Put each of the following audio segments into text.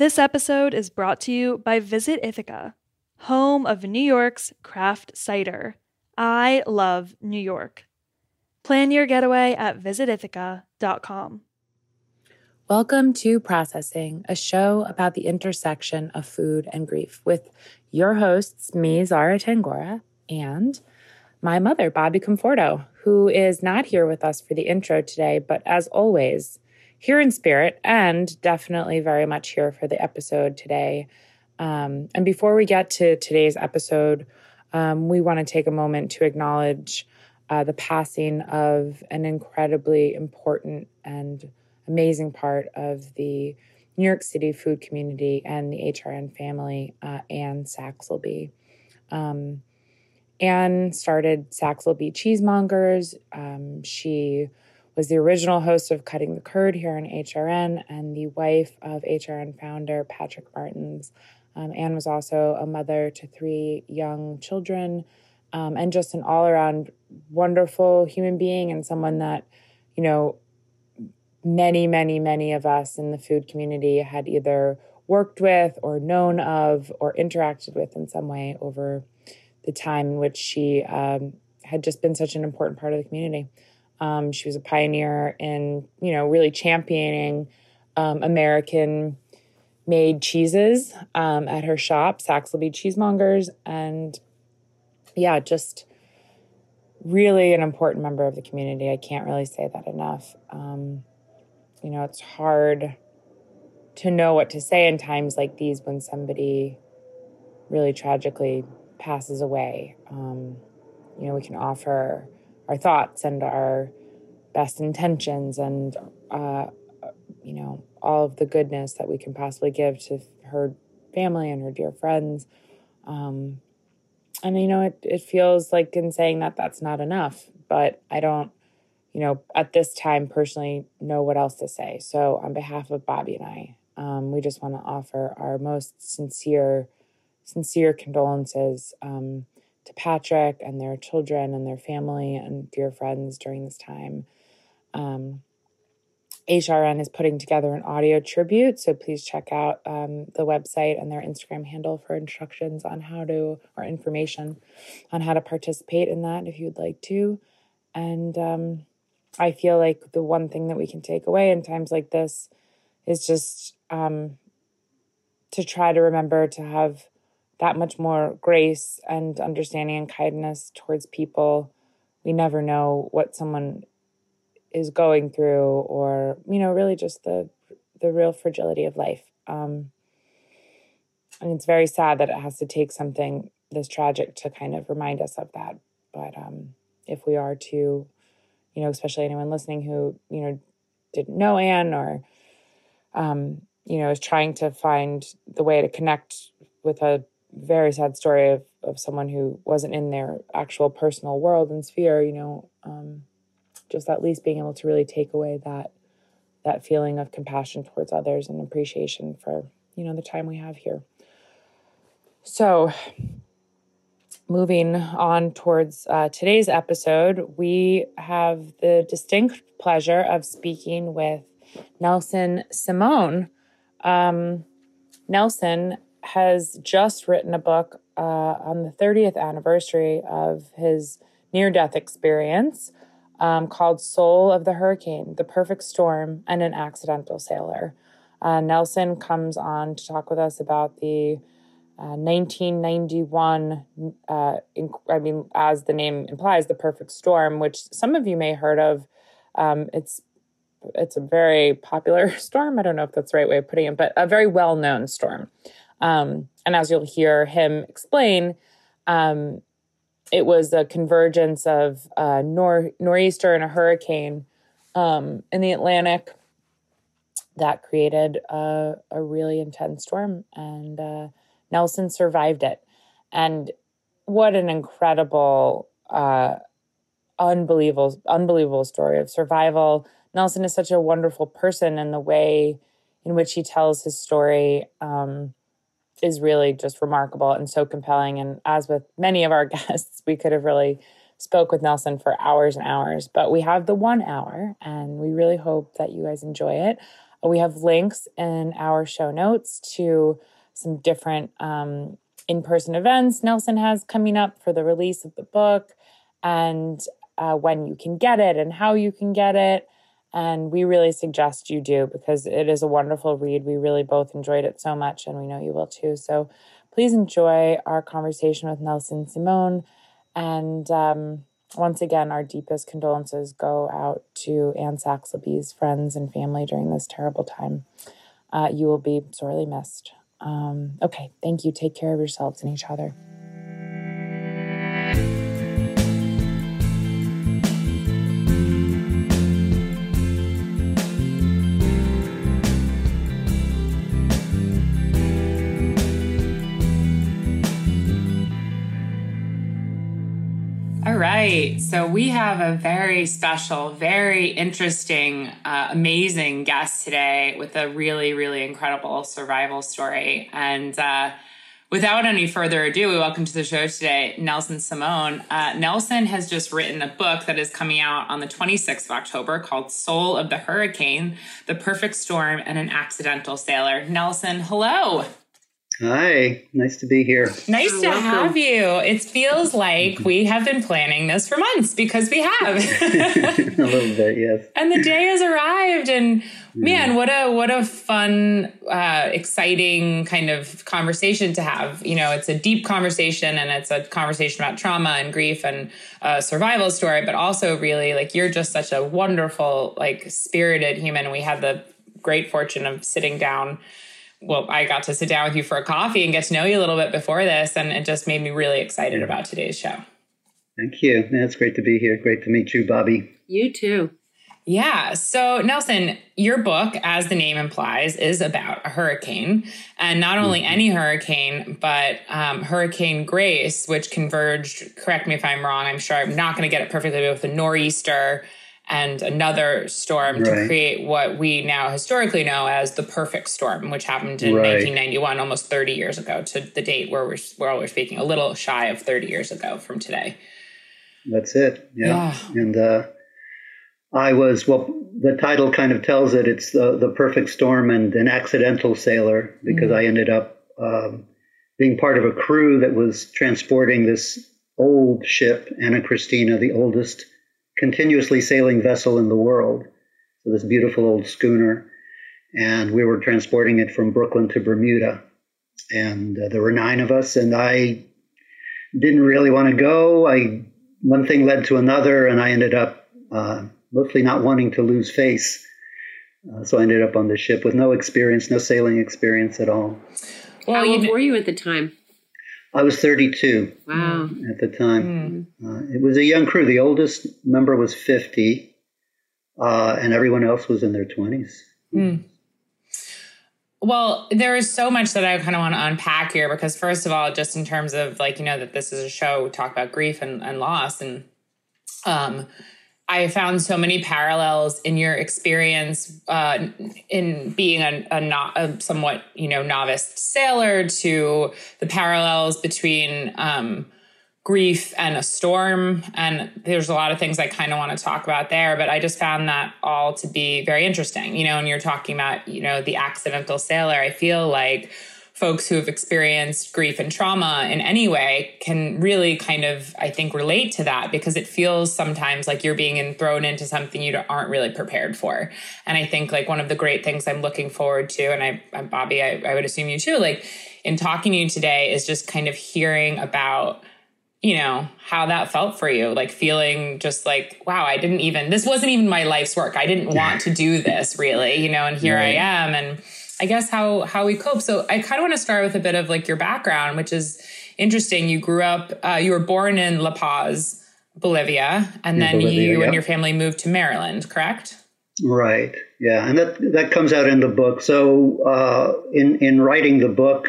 This episode is brought to you by Visit Ithaca, home of New York's craft cider. I love New York. Plan your getaway at visitithaca.com. Welcome to Processing, a show about the intersection of food and grief with your hosts, me, Zara Tangora, and my mother, Bobby Conforto, who is not here with us for the intro today, but as always, here in spirit and definitely very much here for the episode today. Um, and before we get to today's episode, um, we want to take a moment to acknowledge uh, the passing of an incredibly important and amazing part of the New York City food community and the HRN family, uh, Anne Saxelby. Um, Anne started Saxelby Cheesemongers. Um, she was the original host of Cutting the Curd here on HRN and the wife of HRN founder Patrick Martins. Um, Anne was also a mother to three young children um, and just an all around wonderful human being and someone that, you know, many, many, many of us in the food community had either worked with or known of or interacted with in some way over the time in which she um, had just been such an important part of the community. Um, she was a pioneer in, you know, really championing um, American made cheeses um, at her shop, Saxelby Cheesemongers. And yeah, just really an important member of the community. I can't really say that enough. Um, you know, it's hard to know what to say in times like these when somebody really tragically passes away. Um, you know, we can offer our thoughts and our best intentions and uh, you know all of the goodness that we can possibly give to her family and her dear friends. Um, and you know it, it feels like in saying that that's not enough but i don't you know at this time personally know what else to say. So on behalf of bobby and i um, we just want to offer our most sincere sincere condolences um, to Patrick and their children and their family and dear friends during this time. Um, HRN is putting together an audio tribute, so please check out um, the website and their Instagram handle for instructions on how to, or information on how to participate in that if you'd like to. And um, I feel like the one thing that we can take away in times like this is just um, to try to remember to have that much more grace and understanding and kindness towards people. We never know what someone is going through or you know really just the the real fragility of life um and it's very sad that it has to take something this tragic to kind of remind us of that but um if we are to you know especially anyone listening who you know didn't know anne or um you know is trying to find the way to connect with a very sad story of of someone who wasn't in their actual personal world and sphere you know um just at least being able to really take away that that feeling of compassion towards others and appreciation for you know the time we have here. So moving on towards uh, today's episode we have the distinct pleasure of speaking with nelson simone. Um, nelson has just written a book uh, on the 30th anniversary of his near death experience um, called Soul of the Hurricane, The Perfect Storm, and an Accidental Sailor. Uh, Nelson comes on to talk with us about the uh, 1991, uh, I mean, as the name implies, The Perfect Storm, which some of you may have heard of. Um, it's it's a very popular storm. I don't know if that's the right way of putting it, but a very well known storm. Um, and as you'll hear him explain, um, it was a convergence of a nor- nor'easter and a hurricane um, in the Atlantic that created a, a really intense storm, and uh, Nelson survived it. And what an incredible, uh, unbelievable, unbelievable story of survival. Nelson is such a wonderful person, and the way in which he tells his story. Um, is really just remarkable and so compelling. And as with many of our guests, we could have really spoke with Nelson for hours and hours, but we have the one hour and we really hope that you guys enjoy it. We have links in our show notes to some different um, in person events Nelson has coming up for the release of the book and uh, when you can get it and how you can get it. And we really suggest you do because it is a wonderful read. We really both enjoyed it so much, and we know you will too. So please enjoy our conversation with Nelson Simone. And um, once again, our deepest condolences go out to Anne Saxelby's friends and family during this terrible time. Uh, you will be sorely missed. Um, okay, thank you. Take care of yourselves and each other. Right. So we have a very special, very interesting, uh, amazing guest today with a really, really incredible survival story. And uh, without any further ado, we welcome to the show today Nelson Simone. Uh, Nelson has just written a book that is coming out on the 26th of October called Soul of the Hurricane The Perfect Storm and an Accidental Sailor. Nelson, hello. Hi, nice to be here. Nice You're to welcome. have you. It feels like we have been planning this for months because we have. a little bit, yes. And the day has arrived and man, what a what a fun uh, exciting kind of conversation to have. You know, it's a deep conversation and it's a conversation about trauma and grief and a survival story, but also really like you're just such a wonderful like spirited human. We had the great fortune of sitting down well, I got to sit down with you for a coffee and get to know you a little bit before this, and it just made me really excited about today's show. Thank you. It's great to be here. Great to meet you, Bobby. You too. Yeah. So, Nelson, your book, as the name implies, is about a hurricane. And not only mm-hmm. any hurricane, but um, Hurricane Grace, which converged, correct me if I'm wrong, I'm sure I'm not going to get it perfectly, but with a nor'easter and another storm right. to create what we now historically know as the perfect storm, which happened in right. 1991, almost 30 years ago to the date where we're, where we're speaking, a little shy of 30 years ago from today. That's it. Yeah. yeah. And uh, I was, well, the title kind of tells it. It's the, the perfect storm and an accidental sailor because mm. I ended up um, being part of a crew that was transporting this old ship, Anna Kristina, the oldest continuously sailing vessel in the world. So this beautiful old schooner, and we were transporting it from Brooklyn to Bermuda. And uh, there were nine of us, and I didn't really want to go. I one thing led to another, and I ended up uh, mostly not wanting to lose face. Uh, so I ended up on the ship with no experience, no sailing experience at all. Well, How old were you at the time? I was 32 wow. at the time. Mm. Uh, it was a young crew. The oldest member was 50, uh, and everyone else was in their 20s. Mm. Well, there is so much that I kind of want to unpack here because, first of all, just in terms of like, you know, that this is a show, we talk about grief and, and loss. And um, I found so many parallels in your experience uh, in being a, a, no, a, somewhat, you know, novice sailor to the parallels between um, grief and a storm. And there's a lot of things I kind of want to talk about there, but I just found that all to be very interesting. You know, and you're talking about, you know, the accidental sailor. I feel like folks who have experienced grief and trauma in any way can really kind of i think relate to that because it feels sometimes like you're being in, thrown into something you aren't really prepared for. And i think like one of the great things i'm looking forward to and i I'm bobby I, I would assume you too like in talking to you today is just kind of hearing about you know how that felt for you like feeling just like wow i didn't even this wasn't even my life's work. I didn't want to do this really you know and here right. i am. And I guess how how we cope. So I kind of want to start with a bit of like your background, which is interesting. You grew up, uh, you were born in La Paz, Bolivia, and then Bolivia, you yeah. and your family moved to Maryland, correct? Right. Yeah, and that that comes out in the book. So uh, in in writing the book,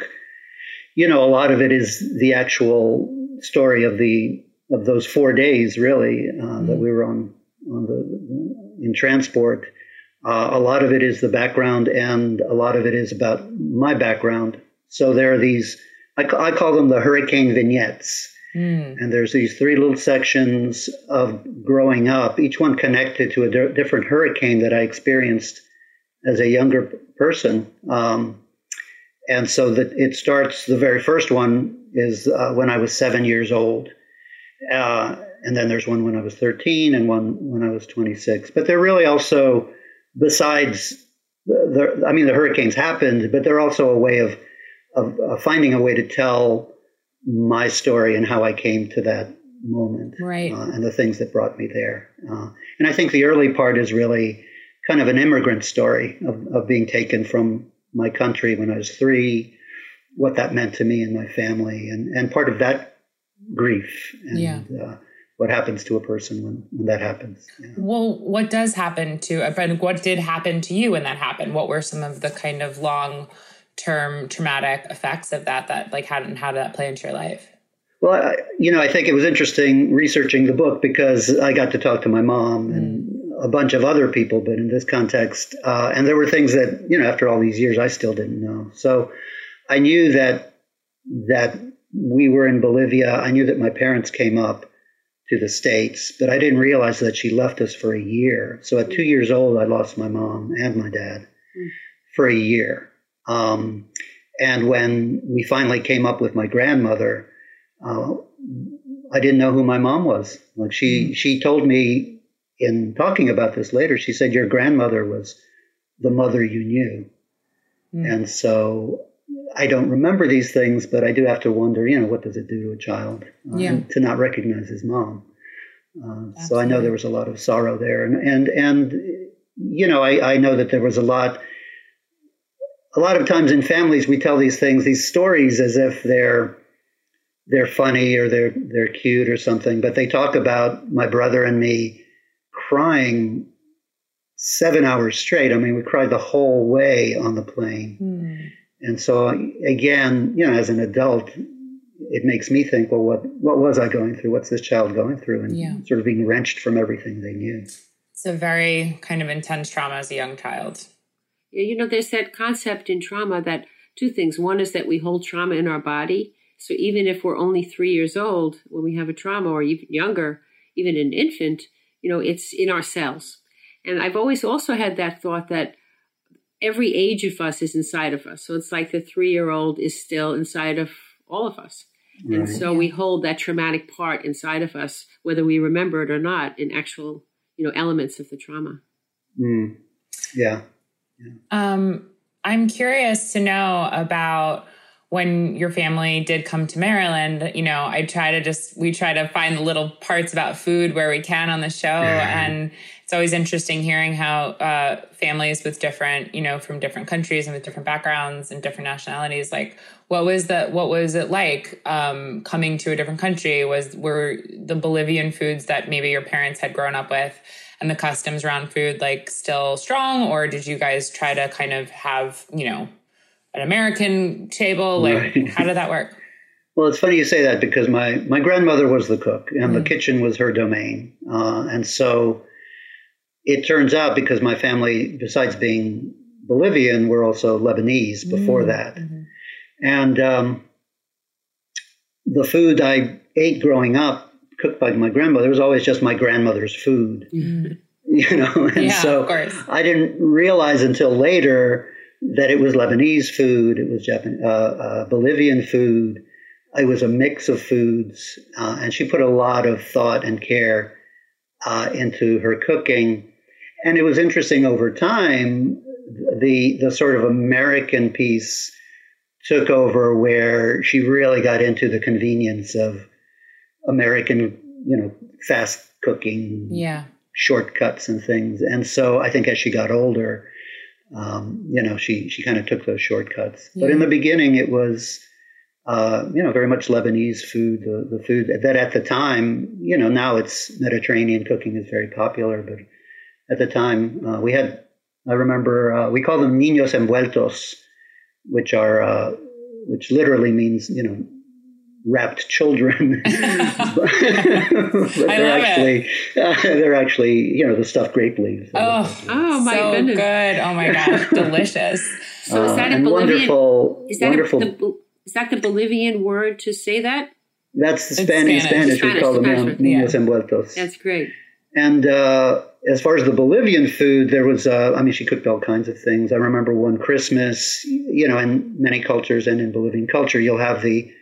you know, a lot of it is the actual story of the of those four days, really, uh, mm-hmm. that we were on on the in transport uh, a lot of it is the background, and a lot of it is about my background. So there are these, I, I call them the hurricane vignettes. Mm. And there's these three little sections of growing up, each one connected to a di- different hurricane that I experienced as a younger person. Um, and so that it starts. The very first one is uh, when I was seven years old, uh, and then there's one when I was 13 and one when I was 26. But they're really also, besides, the, the I mean, the hurricanes happened, but they're also a way of, of, of finding a way to tell my story and how I came to that moment, right? Uh, and the things that brought me there. Uh, and I think the early part is really kind of an immigrant story of, of being taken from my country when I was three, what that meant to me and my family, and and part of that grief and yeah. uh, what happens to a person when, when that happens. Yeah. Well, what does happen to a friend? What did happen to you when that happened? What were some of the kind of long term traumatic effects of that? That like how did how did that play into your life? Well, I, you know, I think it was interesting researching the book because I got to talk to my mom and mm. a bunch of other people, but in this context, uh, and there were things that you know, after all these years, I still didn't know. So I knew that that we were in Bolivia. I knew that my parents came up to the states, but I didn't realize that she left us for a year. So at two years old, I lost my mom and my dad mm. for a year. Um, and when we finally came up with my grandmother uh, I didn't know who my mom was. Like she mm. she told me in talking about this later, she said your grandmother was the mother you knew, mm. and so I don't remember these things, but I do have to wonder, you know, what does it do to a child uh, yeah. to not recognize his mom? Uh, so I know there was a lot of sorrow there, and and and you know, I, I know that there was a lot. A lot of times in families, we tell these things, these stories, as if they're they're funny or they're they're cute or something, but they talk about my brother and me crying seven hours straight. I mean, we cried the whole way on the plane. Mm. And so again, you know, as an adult, it makes me think, well, what what was I going through? What's this child going through? And yeah. sort of being wrenched from everything they knew. It's a very kind of intense trauma as a young child. Yeah, you know, there's that concept in trauma that two things. One is that we hold trauma in our body so even if we're only three years old when we have a trauma, or even younger, even an infant, you know, it's in our cells. And I've always also had that thought that every age of us is inside of us. So it's like the three year old is still inside of all of us. Right. And so we hold that traumatic part inside of us, whether we remember it or not, in actual, you know, elements of the trauma. Mm. Yeah. yeah. Um, I'm curious to know about when your family did come to Maryland, you know, I try to just, we try to find the little parts about food where we can on the show. And it's always interesting hearing how uh, families with different, you know, from different countries and with different backgrounds and different nationalities, like what was the, what was it like um, coming to a different country? Was, were the Bolivian foods that maybe your parents had grown up with and the customs around food like still strong? Or did you guys try to kind of have, you know, an American table? Like, right. how did that work? Well, it's funny you say that because my, my grandmother was the cook and mm-hmm. the kitchen was her domain. Uh, and so it turns out because my family, besides being Bolivian, were also Lebanese before mm-hmm. that. Mm-hmm. And um, the food I ate growing up, cooked by my grandmother, was always just my grandmother's food. Mm-hmm. You know, and yeah, so I didn't realize until later that it was Lebanese food, it was Japan, uh, uh, Bolivian food, it was a mix of foods, uh, and she put a lot of thought and care uh, into her cooking. And it was interesting over time, the the sort of American piece took over, where she really got into the convenience of American, you know, fast cooking, yeah, shortcuts and things. And so I think as she got older um, you know, she she kind of took those shortcuts. Yeah. But in the beginning, it was, uh, you know, very much Lebanese food. The, the food that at the time, you know, now it's Mediterranean cooking is very popular, but at the time uh, we had. I remember uh, we call them niños envueltos, which are uh, which literally means you know wrapped children. but they're actually uh, they're actually you know the stuffed grape leaves. Oh, oh my so goodness. good! Oh my gosh, delicious. So is that uh, a Bolivian? Wonderful, is that wonderful. A, the, is that the Bolivian word to say that? That's the Spanish. Spanish. Spanish, we call them niños yeah. envueltos. That's great. And uh, as far as the Bolivian food, there was, uh, I mean, she cooked all kinds of things. I remember one Christmas, you know, in many cultures and in Bolivian culture, you'll have the,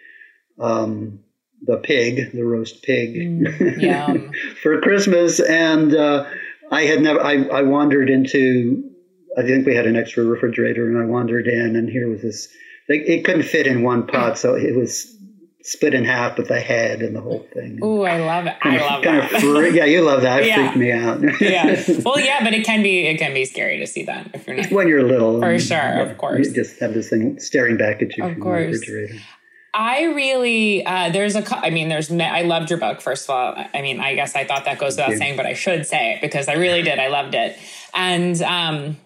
um, the pig, the roast pig mm, for Christmas. And uh, I had never, I, I wandered into, I think we had an extra refrigerator and I wandered in and here was this, like, it couldn't fit in one pot. So it was split in half with the head and the whole thing. Oh, I love it. I love kind that. Of free, yeah, you love that. It yeah. freaked me out. yeah. Well, yeah, but it can be it can be scary to see that if you're not when you're little. For sure, of course. You just have this thing staring back at you of from course. the refrigerator. I really, uh, there's a, I mean, there's, I loved your book, first of all. I mean, I guess I thought that goes without saying, but I should say it because I really did. I loved it. And, um,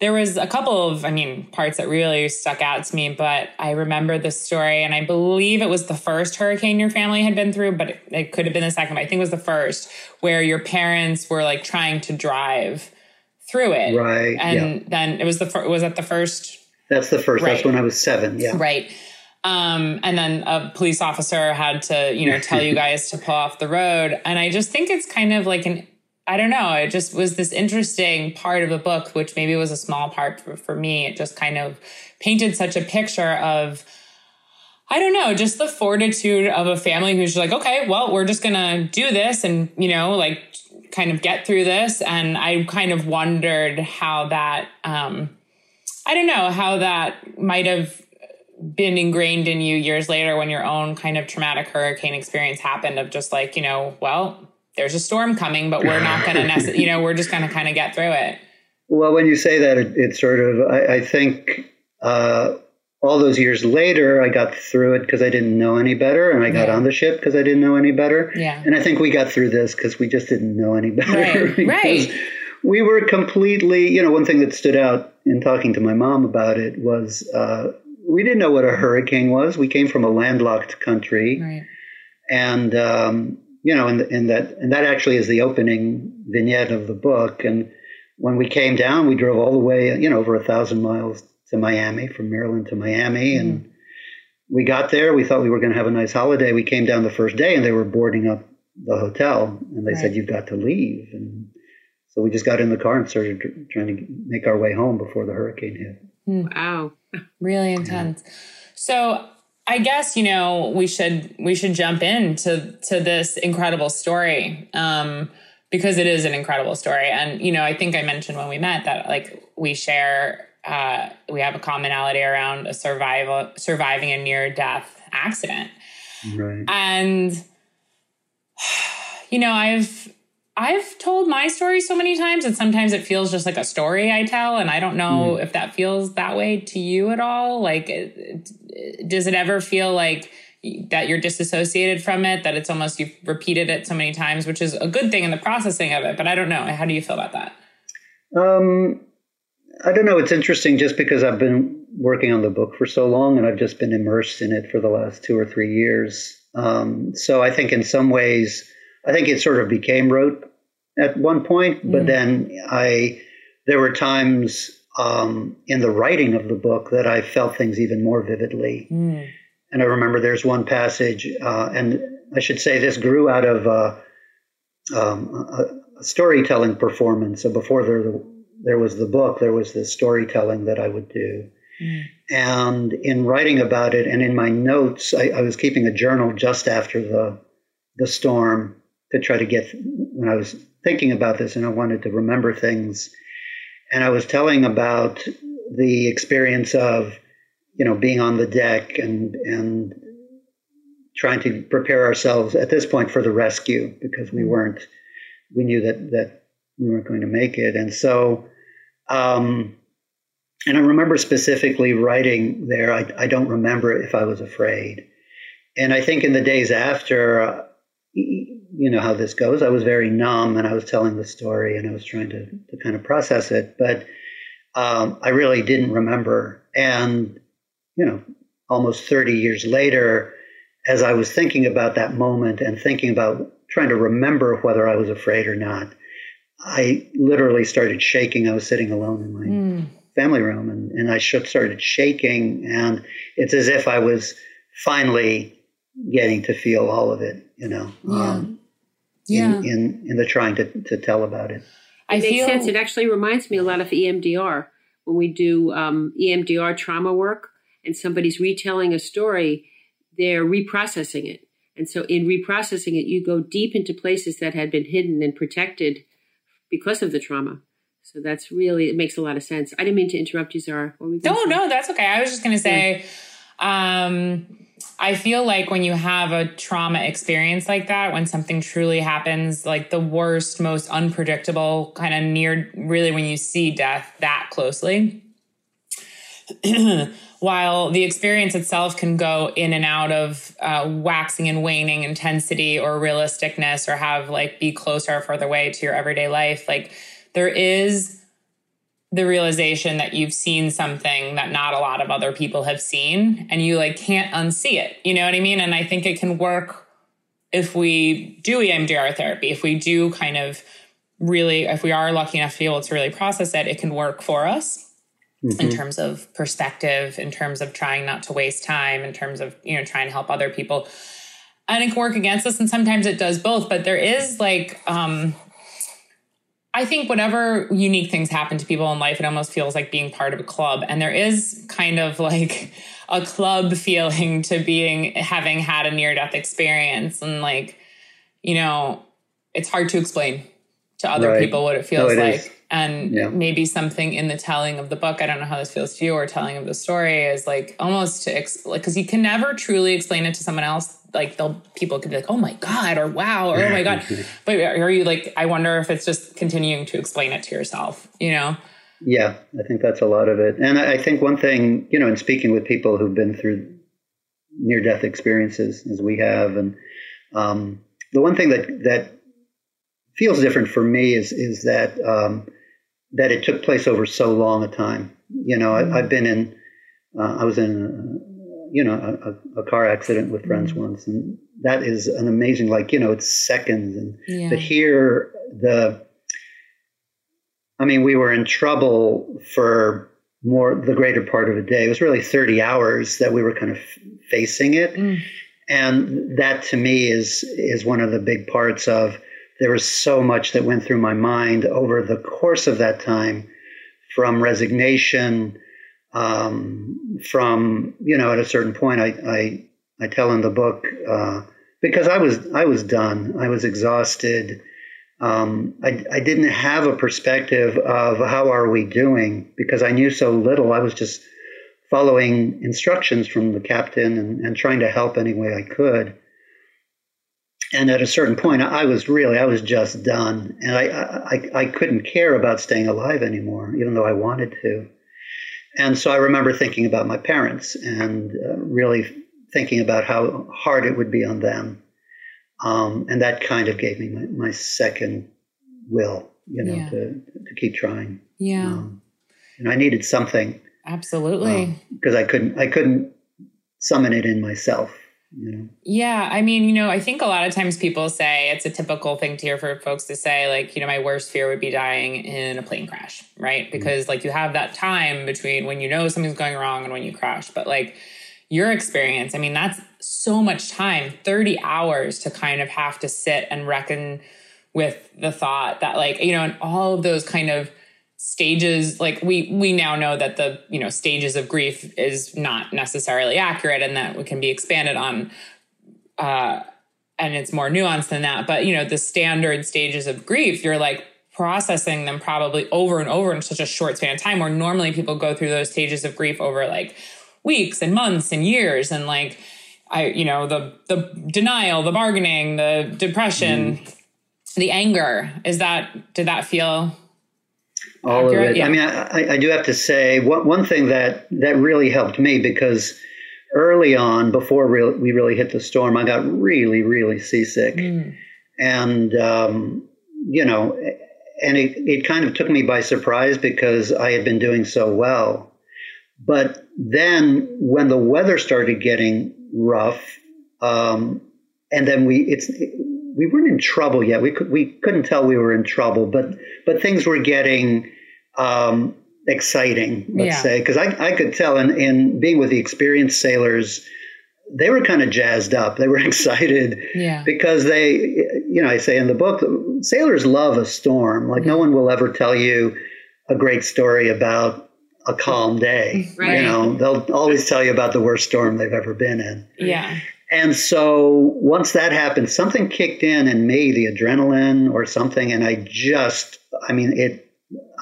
there was a couple of, I mean, parts that really stuck out to me, but I remember the story, and I believe it was the first hurricane your family had been through, but it, it could have been the second. But I think it was the first, where your parents were like trying to drive through it, right? And yeah. then it was the first. Was that the first? That's the first. Right. That's when I was seven. Yeah, right. Um, and then a police officer had to, you know, tell you guys to pull off the road. And I just think it's kind of like an I don't know. It just was this interesting part of the book, which maybe was a small part for, for me. It just kind of painted such a picture of, I don't know, just the fortitude of a family who's like, okay, well, we're just going to do this and, you know, like kind of get through this. And I kind of wondered how that, um, I don't know, how that might have been ingrained in you years later when your own kind of traumatic hurricane experience happened of just like, you know, well, there's a storm coming, but we're not going to, necessarily, you know, we're just going to kind of get through it. Well, when you say that, it, it sort of, I, I think uh, all those years later, I got through it because I didn't know any better, and I got yeah. on the ship because I didn't know any better. Yeah. And I think we got through this because we just didn't know any better. Right. right. We were completely, you know, one thing that stood out in talking to my mom about it was uh, we didn't know what a hurricane was. We came from a landlocked country. Right. And um, you know, and, and that and that actually is the opening vignette of the book. And when we came down, we drove all the way, you know, over a thousand miles to Miami from Maryland to Miami, mm-hmm. and we got there. We thought we were going to have a nice holiday. We came down the first day, and they were boarding up the hotel, and they right. said you've got to leave. And so we just got in the car and started trying to make our way home before the hurricane hit. Hmm. Wow, really intense. Yeah. So I guess you know we should we should jump into to this incredible story um, because it is an incredible story, and you know I think I mentioned when we met that like we share uh, we have a commonality around a survival surviving a near death accident, right. and you know I've I've told my story so many times, and sometimes it feels just like a story I tell, and I don't know mm. if that feels that way to you at all. Like, does it ever feel like that you're disassociated from it? That it's almost you've repeated it so many times, which is a good thing in the processing of it. But I don't know. How do you feel about that? Um, I don't know. It's interesting just because I've been working on the book for so long, and I've just been immersed in it for the last two or three years. Um, so I think in some ways I think it sort of became rote at one point, but mm. then I there were times um, in the writing of the book that I felt things even more vividly. Mm. And I remember there's one passage, uh, and I should say this grew out of uh, um, a, storytelling performance. So before there, there was the book, there was this storytelling that I would do. Mm. And in writing about it, and in my notes, I, I was keeping a journal just after the the storm, to try to get when I was thinking about this and I wanted to remember things. And I was telling about the experience of, you know, being on the deck and and trying to prepare ourselves at this point for the rescue because we mm-hmm. weren't we knew that that we weren't going to make it. And so um and I remember specifically writing there, I, I don't remember if I was afraid. And I think in the days after, uh, you know how this goes. I was very numb and I was telling the story and I was trying to, to kind of process it, but um, I really didn't remember. And, you know, almost 30 years later, as I was thinking about that moment and thinking about trying to remember whether I was afraid or not, I literally started shaking. I was sitting alone in my mm. family room and, and I shook, started shaking. And it's as if I was finally getting to feel all of it, you know. Yeah. Um, yeah. in, in, in the trying to, to tell about it. It I makes feel... sense. It actually reminds me a lot of EMDR. When we do um, EMDR trauma work and somebody's retelling a story, they're reprocessing it. And so in reprocessing it, you go deep into places that had been hidden and protected because of the trauma. So that's really, it makes a lot of sense. I didn't mean to interrupt you, Zara. no, say? no, that's okay. I was just going to say, yeah. um, I feel like when you have a trauma experience like that, when something truly happens, like the worst, most unpredictable, kind of near, really, when you see death that closely, while the experience itself can go in and out of uh, waxing and waning intensity or realisticness or have like be closer or further away to your everyday life, like there is the realization that you've seen something that not a lot of other people have seen and you like can't unsee it. You know what I mean? And I think it can work if we do EMDR therapy, if we do kind of really, if we are lucky enough to be able to really process it, it can work for us. Mm-hmm. in terms of perspective, in terms of trying not to waste time, in terms of, you know, trying to help other people. And it can work against us. And sometimes it does both. But there is like um I think whatever unique things happen to people in life, it almost feels like being part of a club. And there is kind of like a club feeling to being having had a near death experience. And like, you know, it's hard to explain to other right. people what it feels no, it like. Is. And yeah. maybe something in the telling of the book, I don't know how this feels to you, or telling of the story is like almost to, because you can never truly explain it to someone else like they'll people could be like, oh my god, or wow, or oh my god. but are you like? I wonder if it's just continuing to explain it to yourself. You know? Yeah, I think that's a lot of it. And I think one thing, you know, in speaking with people who've been through near death experiences as we have, and um, the one thing that that feels different for me is is that um, that it took place over so long a time. You know, I, have been in. Uh, I was in you know a, a, car accident with friends mm-hmm. once, and that is an amazing like you know it's seconds, and yeah. to hear the. I mean, we were in trouble for more the greater part of a day. It was really 30 hours that we were kind of facing it. Mm. And that to me is is one of the big parts of there was so much that went through my mind over the course of that time from resignation um, from you know at a certain point I I, I tell in the book uh, because I was I was done. I was exhausted. Um, I, I didn't have a perspective of how are we doing because I knew so little. I was just following instructions from the captain and, and trying to help any way I could. And at a certain point I was really I was just done. And I, I I couldn't care about staying alive anymore even though I wanted to and so I remember thinking about my parents and uh, really thinking about how hard it would be on them. Um, and that kind of gave me my, my second will, you know, yeah. to, to keep trying. Yeah. Um, and I needed something. Absolutely. Because um, I couldn't, I couldn't summon it in myself. Yeah. I mean, you know, I think a lot of times people say it's a typical thing to hear for folks to say, like, you know, my worst fear would be dying in a plane crash, right? Mm-hmm. Because, mm-hmm. like, you have that time between when you know something's going wrong and when you crash. But, like, your experience, I mean, that's so much time 30 hours to kind of have to sit and reckon with the thought that, like, you know, and all of those kind of stages like we we now know that the you know stages of grief is not necessarily accurate and that it can be expanded on uh and it's more nuanced than that but you know the standard stages of grief you're like processing them probably over and over in such a short span of time where normally people go through those stages of grief over like weeks and months and years and like i you know the the denial the bargaining the depression mm. the anger is that did that feel all Accurate, of it. Yeah. I mean, I, I, do have to say one, one thing that that really helped me because early on, before we really hit the storm, I got really, really seasick, mm. and um, you know, and it, it kind of took me by surprise because I had been doing so well. But then when the weather started getting rough, um, and then we it's we weren't in trouble yet. We could we couldn't tell we were in trouble, but but things were getting um, exciting. Let's yeah. say because I I could tell in in being with the experienced sailors, they were kind of jazzed up. They were excited yeah. because they you know, I say in the book, sailors love a storm. Like no one will ever tell you a great story about a calm day. Right. You know, they'll always tell you about the worst storm they've ever been in. Yeah. And so once that happened, something kicked in in me, the adrenaline or something, and I just, I mean, it,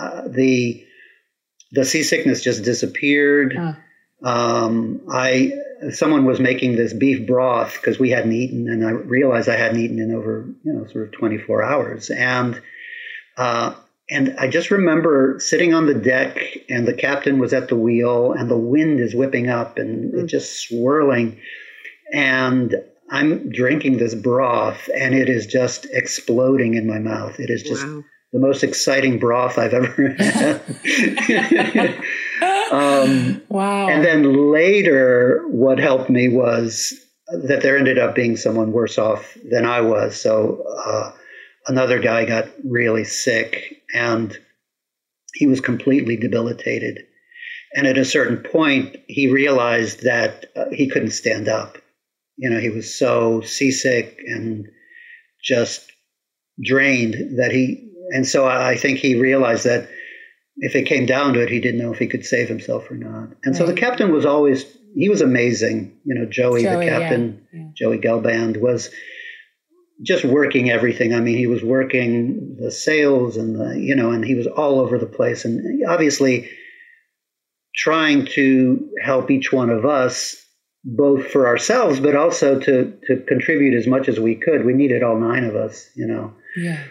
uh, the, the seasickness just disappeared. Um, I, someone was making this beef broth because we hadn't eaten, and I realized I hadn't eaten in over, you know, sort of 24 hours. And, uh, and I just remember sitting on the deck, and the captain was at the wheel, and the wind is whipping up and Mm. it's just swirling. And I'm drinking this broth, and it is just exploding in my mouth. It is just Wow. the most exciting broth I've ever had. um, Wow. and then later, what helped me was that there ended up being someone worse off than I was. So uh, another guy got really sick and he was completely debilitated. And at a certain point, he realized that uh, he couldn't stand up. You know, he was so seasick and just drained that he, and so I think he realized that if it came down to it, he didn't know if he could save himself or not. And so the captain was always, he was amazing. You know, Joey, Joey, the yeah, captain, yeah. Joey Gelband, was just working everything. I mean, he was working the sails and the, you know, and he was all over the place. And obviously trying to help each one of us, both for ourselves, but also to, to contribute as much as we could. We needed all nine of us, you know. yeah.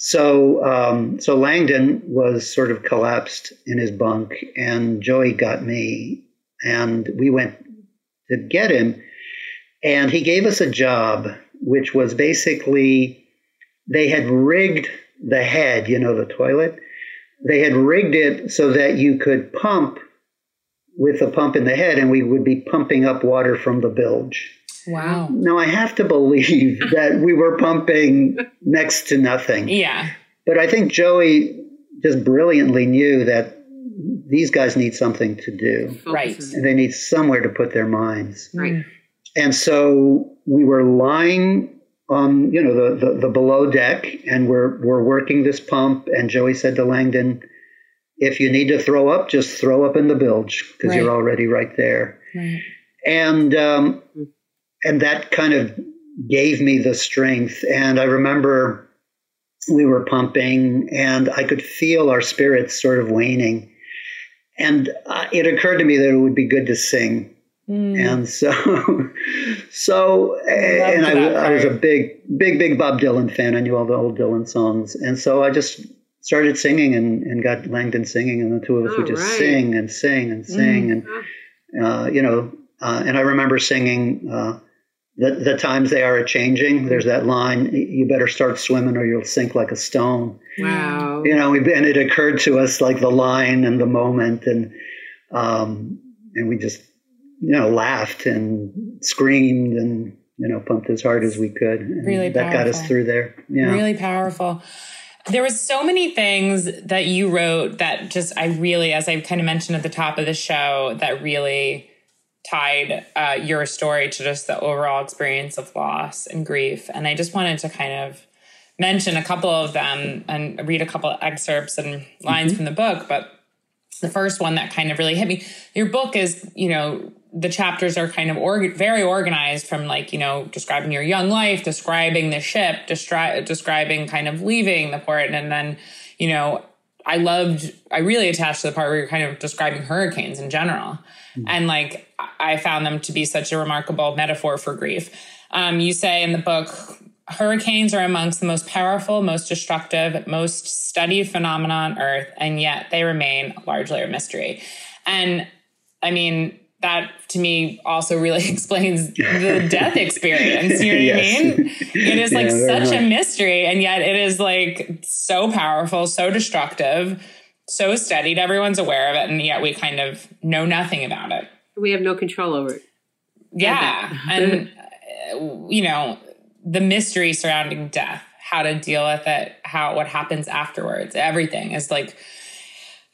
So, um, so Langdon was sort of collapsed in his bunk, and Joey got me, and we went to get him, and he gave us a job, which was basically they had rigged the head, you know, the toilet. They had rigged it so that you could pump with a pump in the head, and we would be pumping up water from the bilge. Wow. Now, I have to believe that we were pumping next to nothing. Yeah. But I think Joey just brilliantly knew that these guys need something to do. Right. And they need somewhere to put their minds. Mm. Right. And so we were lying on, you know, the, the, the below deck and we're, we're working this pump. And Joey said to Langdon, if you need to throw up, just throw up in the bilge because Right. you're already right there Right. and um, and that kind of gave me the strength. And I remember we were pumping, and I could feel our spirits sort of waning. And uh, it occurred to me that it would be good to sing. Mm. And so, so, and I, I was a big, big, big Bob Dylan fan. I knew all the old Dylan songs, and so I just started singing and, and got Langdon singing, and the two of us would just right. sing and sing and sing, Mm. and uh, you know, uh, and I remember singing. Uh, the, the times they are a changing. There's that line, you better start swimming or you'll sink like a stone Wow. you know, and it occurred to us like the line and the moment, and um, and we just you know laughed and screamed and you know pumped as hard as we could. And Really that got us through there. Yeah. Really powerful. There was so many things that you wrote that just I really, as I kind of mentioned at the top of the show, that really tied uh, your story to just the overall experience of loss and grief. And I just wanted to kind of mention a couple of them and read a couple of excerpts and lines from the book. But the first one that kind of really hit me, your book is, you know, the chapters are kind of org- very organized from like, you know, describing your young life, describing the ship, destri- describing kind of leaving the port. And then, you know, I loved, I really attached to the part where you're kind of describing hurricanes in general. And like, I found them to be such a remarkable metaphor for grief. Um, you say in the book, hurricanes are amongst the most powerful, most destructive, most studied phenomena on Earth, and yet they remain largely a mystery. And I mean, that to me also really explains the death experience. You know what Yes. I mean? It is like Yeah, very such a mystery, and yet it is like so powerful, so destructive, so studied. Everyone's aware of it, and yet we kind of know nothing about it. We have no control over it. Yeah. and, uh, you know, the mystery surrounding death, how to deal with it, how, what happens afterwards, everything is like,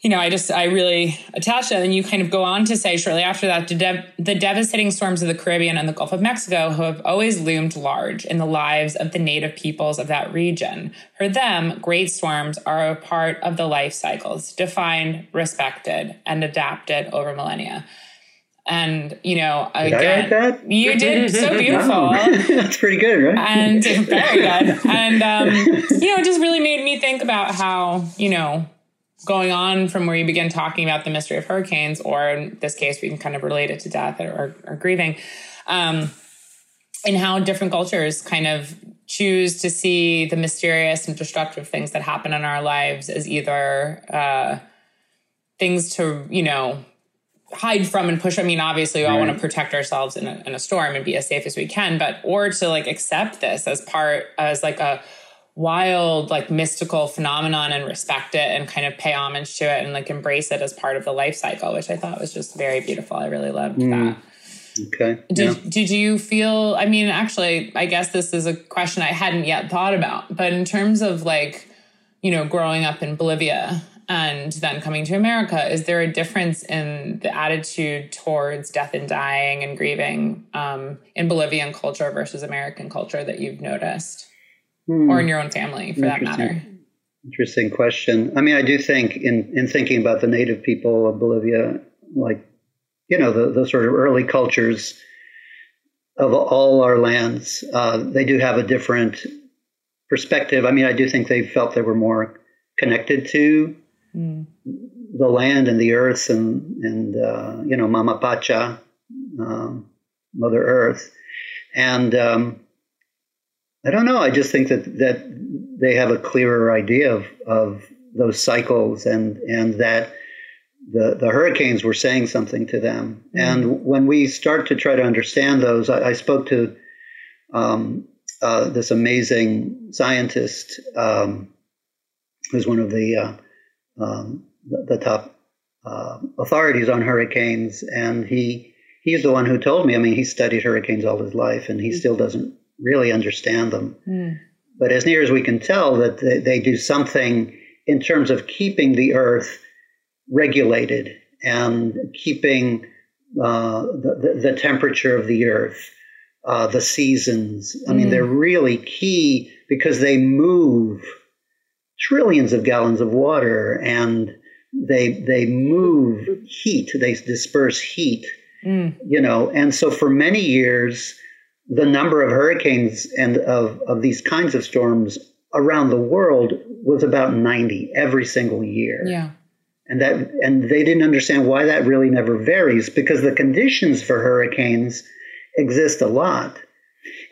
you know, I just, I really attached it. And you kind of go on to say shortly after that, de- the devastating storms of the Caribbean and the Gulf of Mexico who have always loomed large in the lives of the native peoples of that region. For them, great storms are a part of the life cycles, defined, respected, and adapted over millennia. And you know, again, you did so beautiful. That's pretty good, right? And very good. And um, you know, it just really made me think about how you know going on from where you begin talking about the mystery of hurricanes, or in this case, we can kind of relate it to death or, or, or grieving, um, and how different cultures kind of choose to see the mysterious and destructive things that happen in our lives as either uh, things to, you know, hide from and push. I mean, obviously, we all want to protect ourselves in a, in a storm and be as safe as we can, but or to like accept this as part as like a wild like mystical phenomenon and respect it and kind of pay homage to it and like embrace it as part of the life cycle which i thought was just very beautiful i really loved mm. that okay did, yeah. did you feel i mean actually i guess this is a question i hadn't yet thought about but in terms of like you know growing up in bolivia and then coming to america is there a difference in the attitude towards death and dying and grieving um, in bolivian culture versus american culture that you've noticed hmm. or in your own family for that matter? Interesting question. I mean, I do think in, in thinking about the native people of Bolivia, like, you know, the, the sort of early cultures of all our lands, uh, they do have a different perspective. I mean, I do think they felt they were more connected to mm. the land and the earth and, and uh, you know, Mama Pacha, um, Mother Earth. And, um, I don't know. I just think that that they have a clearer idea of, of those cycles and and that the the hurricanes were saying something to them. Mm-hmm. And when we start to try to understand those, I, I spoke to um, uh, this amazing scientist um, who's one of the uh, um, the, the, top uh, authorities on hurricanes, and he he's the one who told me. I mean, he studied hurricanes all his life, and he mm-hmm. still doesn't really understand them. Mm. But as near as we can tell, that they, they do something in terms of keeping the earth regulated and keeping uh, the, the, temperature of the earth, uh, the seasons. I mm. mean, they're really key because they move trillions of gallons of water and they they move heat. They disperse heat. Mm. You know, and so for many years the number of hurricanes and of, of these kinds of storms around the world was about 90 every single year. Yeah. And that and they didn't understand why that really never varies because the conditions for hurricanes exist a lot.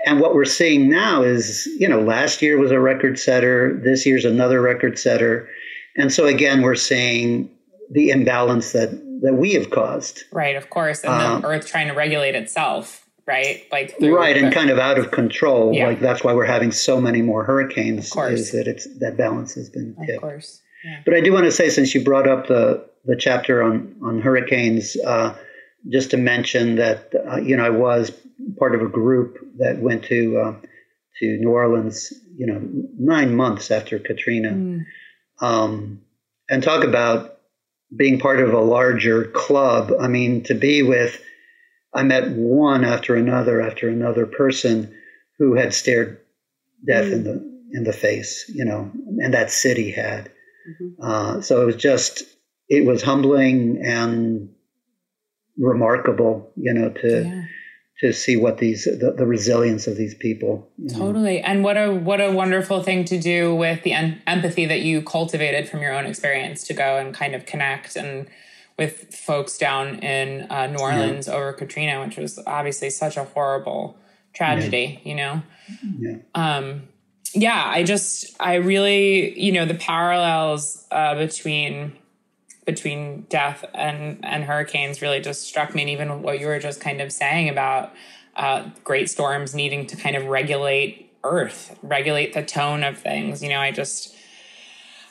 And what we're seeing now is, you know, last year was a record setter, this year's another record setter. And so again, we're seeing the imbalance that that we have caused. Right, of course, and um, the earth trying to regulate itself right? Like right, and kind of out of control. Yeah. Like that's why we're having so many more hurricanes. Of course. Is that it's that balance has been tipped. Of course. Yeah. But I do want to say, since you brought up the the chapter on on hurricanes, uh, just to mention that uh, you know I was part of a group that went to uh, to New Orleans, you know, nine months after Katrina, mm. um, and talk about being part of a larger club. I mean, to be with I met one after another after another person who had stared death mm in the in the face, you know, and that city had. Mm-hmm. Uh, so it was just it was humbling and remarkable, you know, to yeah. to see what these the, the resilience of these people. Totally, know. and what a what a wonderful thing to do with the en- empathy that you cultivated from your own experience to go and kind of connect and with folks down in uh, New Orleans yeah. over Katrina, which was obviously such a horrible tragedy, yeah. you know? Yeah. Um, yeah, I just, I really, you know, the parallels uh, between between death and and hurricanes really just struck me and even what you were just kind of saying about uh, great storms needing to kind of regulate earth regulate the tone of things you know i just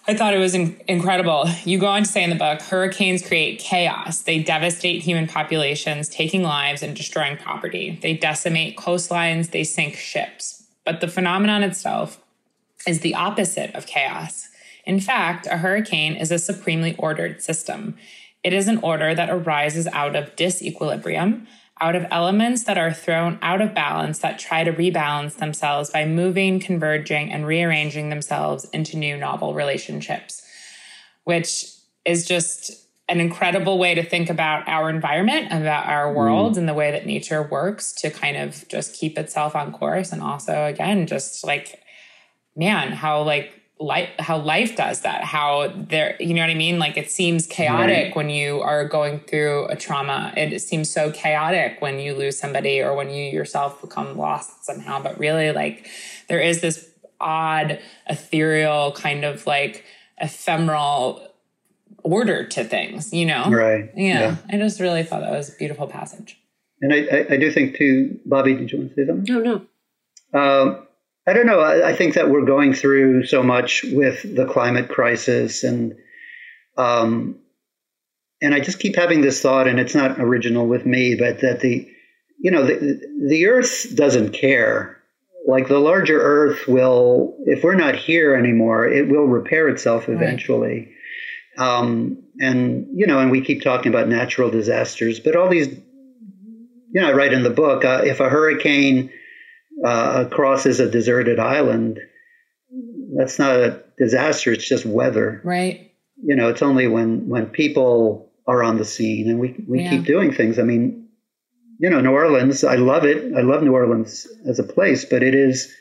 I thought it was in- incredible. You go on to say in the book hurricanes create chaos. They devastate human populations, taking lives and destroying property. They decimate coastlines, they sink ships. But the phenomenon itself is the opposite of chaos. In fact, a hurricane is a supremely ordered system. It is an order that arises out of disequilibrium, out of elements that are thrown out of balance that try to rebalance themselves by moving, converging, and rearranging themselves into new novel relationships, which is just an incredible way to think about our environment, about our world, mm. and the way that nature works to kind of just keep itself on course. And also, again, just like, man, how like life how life does that how there you know what i mean? Like it seems chaotic right. when you are going through a trauma. It seems so chaotic when you lose somebody or when you yourself become lost somehow. But really like there is this odd ethereal kind of like ephemeral order to things you know? Right. Yeah, yeah. i just really thought that was a beautiful passage. And i i, I do think too bobby did you want to say something? No no. Um, I don't know. I, I, think that we're going through so much with the climate crisis, and um, and I just keep having this thought, and it's not original with me, but that the you know the the Earth doesn't care. Like the larger Earth will, if we're not here anymore, it will repair itself eventually. Right. Um, and you know, and we keep talking about natural disasters, but all these, you know, I write in the book, uh, if a hurricane uh, crosses a deserted island, that's not a disaster. It's just weather. Right. You know, it's only when when people are on the scene and we we yeah. keep doing things. I mean, you know, New Orleans. I love it. I love New Orleans as a place, but it is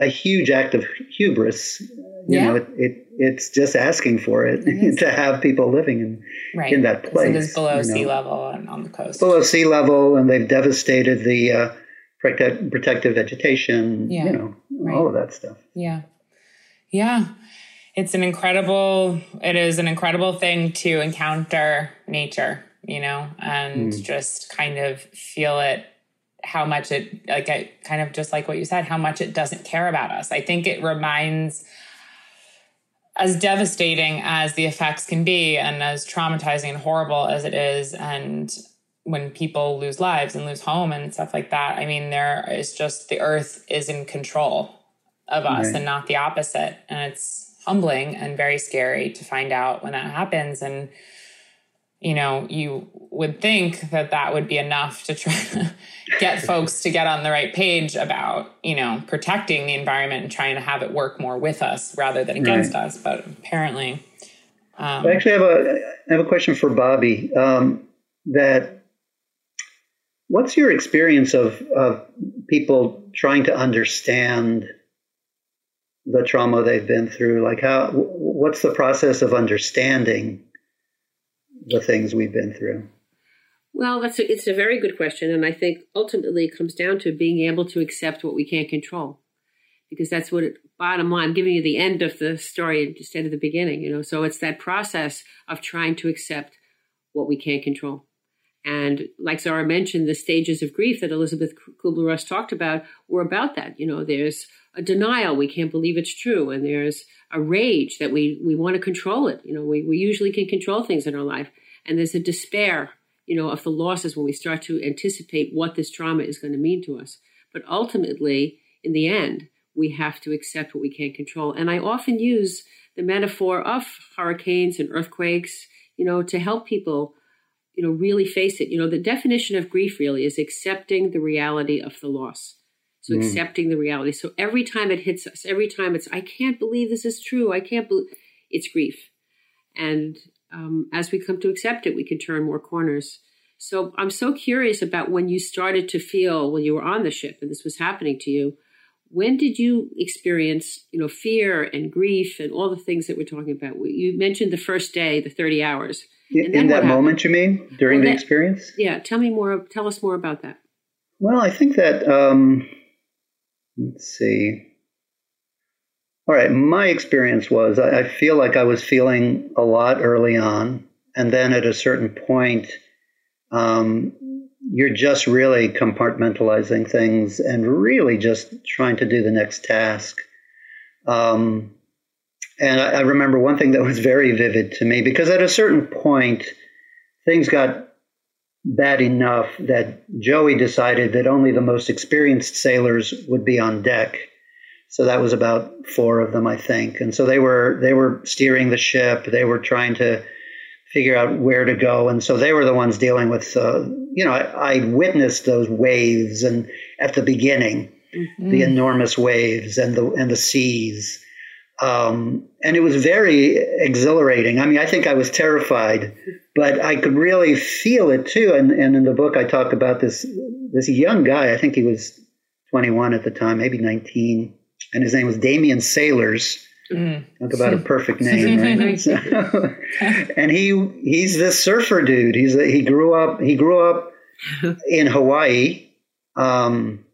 a huge act of hubris. You yeah. know, it, it it's just asking for it, it to have people living in right. in that place. it is below you know. sea level and on the coast. Below sea level, and they've devastated the. Uh, protect, protective vegetation, yeah, you know, right. all of that stuff. Yeah. Yeah. It's an incredible, it is an incredible thing to encounter nature, you know, and mm. just kind of feel it, how much it, like, I kind of just like what you said, how much it doesn't care about us. I think it reminds, as devastating as the effects can be and as traumatizing and horrible as it is and when people lose lives and lose home and stuff like that. I mean, there is just the earth is in control of us right. and not the opposite. And it's humbling and very scary to find out when that happens. And, you know, you would think that that would be enough to try to get folks to get on the right page about, you know, protecting the environment and trying to have it work more with us rather than against right. us. But apparently, um, I actually have a I have a question for Bobby. Um, that What's your experience of, of people trying to understand the trauma they've been through? Like, how? What's the process of understanding the things we've been through? Well, that's a, it's a very good question, and I think ultimately it comes down to being able to accept what we can't control, because that's what it, bottom line. I'm giving you the end of the story instead of the beginning, you know. So it's that process of trying to accept what we can't control. And like Zara mentioned, the stages of grief that Elisabeth Kubler-Ross talked about were about that. You know, there's a denial, we can't believe it's true, and there's a rage that we we want to control it. You know, we, we usually can control things in our life. And there's a despair, you know, of the losses when we start to anticipate what this trauma is going to mean to us. But ultimately, in the end, we have to accept what we can't control. And I often use the metaphor of hurricanes and earthquakes, you know, to help people you know, really face it. You know, the definition of grief really is accepting the reality of the loss. So mm. accepting the reality. So every time it hits us, every time it's, I can't believe this is true. I can't believe it's grief. And um, as we come to accept it, we can turn more corners. So I'm so curious about when you started to feel when you were on the ship and this was happening to you. When did you experience, you know, fear and grief and all the things that we're talking about? You mentioned the first day, the 30 hours in that moment, you mean during well, the experience? Yeah, tell me more. Tell us more about that. Well, I think that um, let's see. All right, my experience was I, I feel like I was feeling a lot early on, and then at a certain point, um, you're just really compartmentalizing things and really just trying to do the next task. Um, and I, I remember one thing that was very vivid to me because at a certain point, things got bad enough that Joey decided that only the most experienced sailors would be on deck So that was about four of them, I think. And so they were they were steering the ship. They were trying to figure out where to go, and so they were the ones dealing with. Uh, you know, I, I, witnessed those waves, and at the beginning, mm-hmm. the enormous waves and the and the seas. Um, and it was very exhilarating. I mean, I think I was terrified, but I could really feel it too. And, and in the book, I talk about this this young guy. I think he was 21 at the time, maybe 19, and his name was Damien Sailors. Mm. Talk about a perfect name, right? so, and he he's this surfer dude. He's a, he grew up he grew up in Hawaii, um,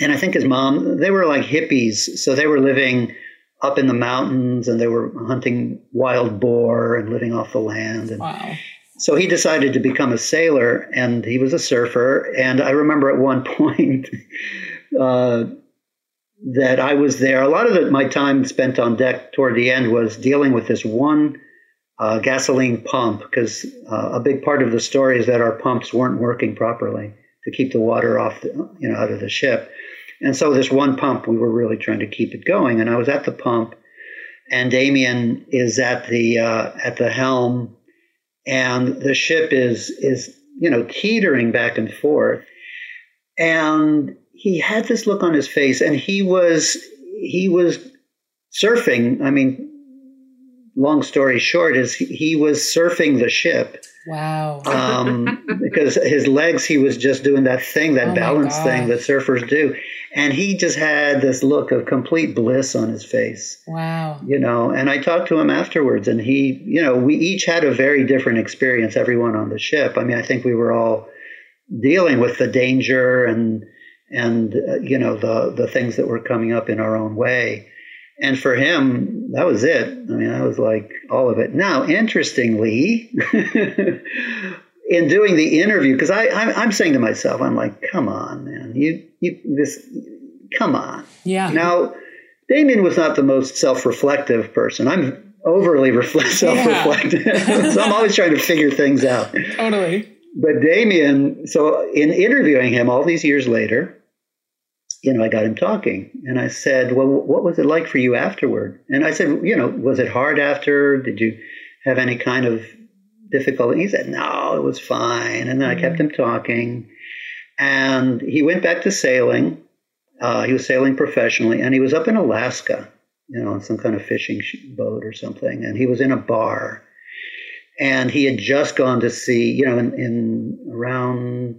and I think his mom they were like hippies, so they were living up in the mountains and they were hunting wild boar and living off the land. And wow. So he decided to become a sailor, and he was a surfer. And I remember at one point. Uh, that I was there. A lot of my time spent on deck toward the end was dealing with this one uh, gasoline pump because uh, a big part of the story is that our pumps weren't working properly to keep the water off, the, you know, out of the ship. And so this one pump, we were really trying to keep it going. And I was at the pump, and Damien is at the uh, at the helm, and the ship is is you know teetering back and forth, and he had this look on his face, and he was he was surfing. I mean, long story short is he was surfing the ship. Wow. Um, because his legs, he was just doing that thing, that oh balance thing that surfers do. And he just had this look of complete bliss on his face. Wow. You know, and I talked to him afterwards, and he, you know, we each had a very different experience, everyone on the ship. I mean, I think we were all dealing with the danger and and uh, you know the the things that were coming up in our own way. And for him, that was it. I mean, that was like all of it. Now, interestingly, in doing the interview, because I I'm, I'm, saying to myself, I'm like, come on, man, you you this, come on. Yeah. Now, Damien was not the most self-reflective person. I'm overly reflect, self-reflective, yeah. so I'm always trying to figure things out. Totally. But Damien, so in interviewing him all these years later, you know, I got him talking and I said, Well, what was it like for you afterward? And I said, You know, was it hard after? Did you have any kind of difficulty? He said, No, it was fine. And then mm-hmm. I kept mm-hmm. him talking. And he went back to sailing. Uh, he was sailing professionally and he was up in Alaska, you know, on some kind of fishing boat or something. And he was in a bar. And he had just gone to see, you know, in, in around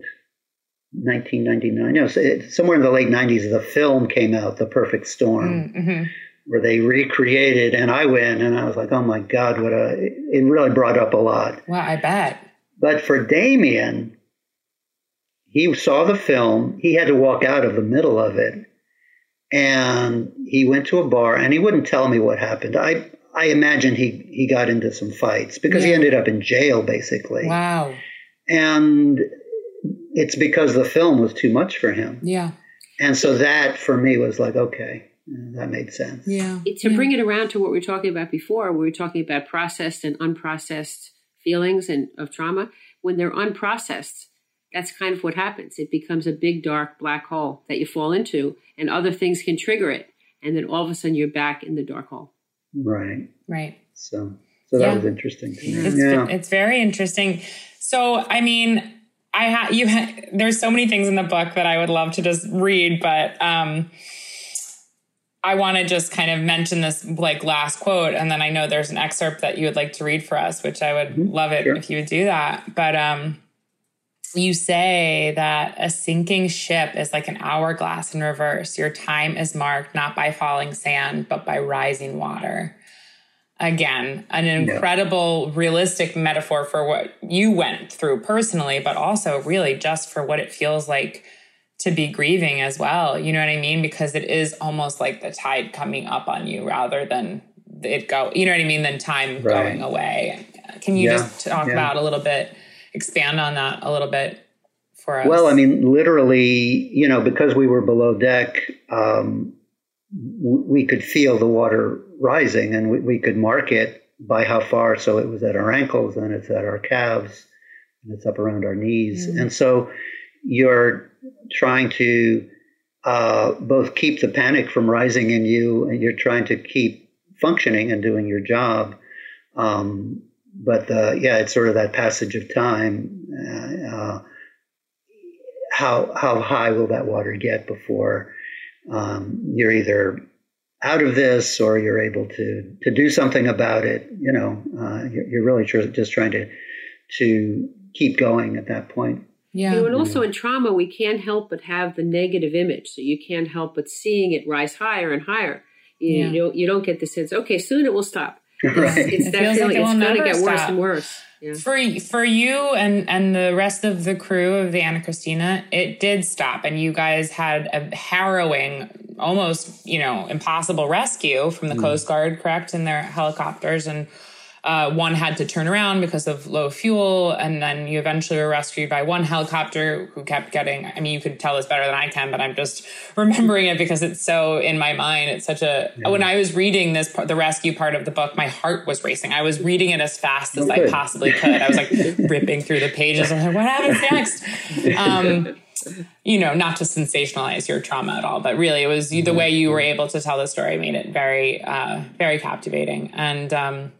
1999, you know, somewhere in the late 90s, the film came out, The Perfect Storm, mm, mm-hmm. where they recreated, and I went and I was like, oh my God, what a, it really brought up a lot. Wow, I bet. But for Damien, he saw the film, he had to walk out of the middle of it, and he went to a bar, and he wouldn't tell me what happened. I, I imagine he, he got into some fights because yeah. he ended up in jail, basically. Wow. And it's because the film was too much for him. Yeah. And so that for me was like, okay, that made sense. Yeah. To yeah. bring it around to what we were talking about before, we were talking about processed and unprocessed feelings and of trauma. When they're unprocessed, that's kind of what happens. It becomes a big dark black hole that you fall into, and other things can trigger it, and then all of a sudden you're back in the dark hole. Right. Right. So, so that yeah. was interesting. It's, yeah. it's very interesting. So, I mean, I have you. Ha- there's so many things in the book that I would love to just read, but um, I want to just kind of mention this like last quote, and then I know there's an excerpt that you would like to read for us, which I would mm-hmm. love it sure. if you would do that. But um, you say that a sinking ship is like an hourglass in reverse. Your time is marked not by falling sand, but by rising water again an incredible yeah. realistic metaphor for what you went through personally but also really just for what it feels like to be grieving as well you know what i mean because it is almost like the tide coming up on you rather than it go you know what i mean than time right. going away can you yeah. just talk yeah. about a little bit expand on that a little bit for us well i mean literally you know because we were below deck um, we could feel the water rising and we, we could mark it by how far. So it was at our ankles and it's at our calves and it's up around our knees. Mm. And so you're trying to uh, both keep the panic from rising in you, and you're trying to keep functioning and doing your job. Um, but uh, yeah, it's sort of that passage of time. Uh, uh, how how high will that water get before um, you're either out of this or you're able to to do something about it? You know, uh, you're, you're, really tr- just trying to to keep going at that point. Yeah. You know, and also in trauma, we can't help but have the negative image. So you can't help but seeing it rise higher and higher. You, yeah. you don't you don't get the sense, okay, soon it will stop. Right. It's, it's that feeling like it's going to get stop. worse and worse. Yeah. For for you and and the rest of the crew of the Anna Kristina, it did stop, and you guys had a harrowing, almost you know impossible rescue from the mm. Coast Guard, correct, in their helicopters, and uh, one had to turn around because of low fuel, and then you eventually were rescued by one helicopter who kept getting. I mean, you could tell this better than I can, but I'm just remembering it because it's so in my mind. It's such a. Yeah. When I was reading this, part, the rescue part of the book, my heart was racing. I was reading it as fast as I possibly could. I was like ripping through the pages. I was like, "What happens next?" Um, you know, not to sensationalize your trauma at all, but really, it was the way you were able to tell the story made it very, uh, very captivating, and. Um,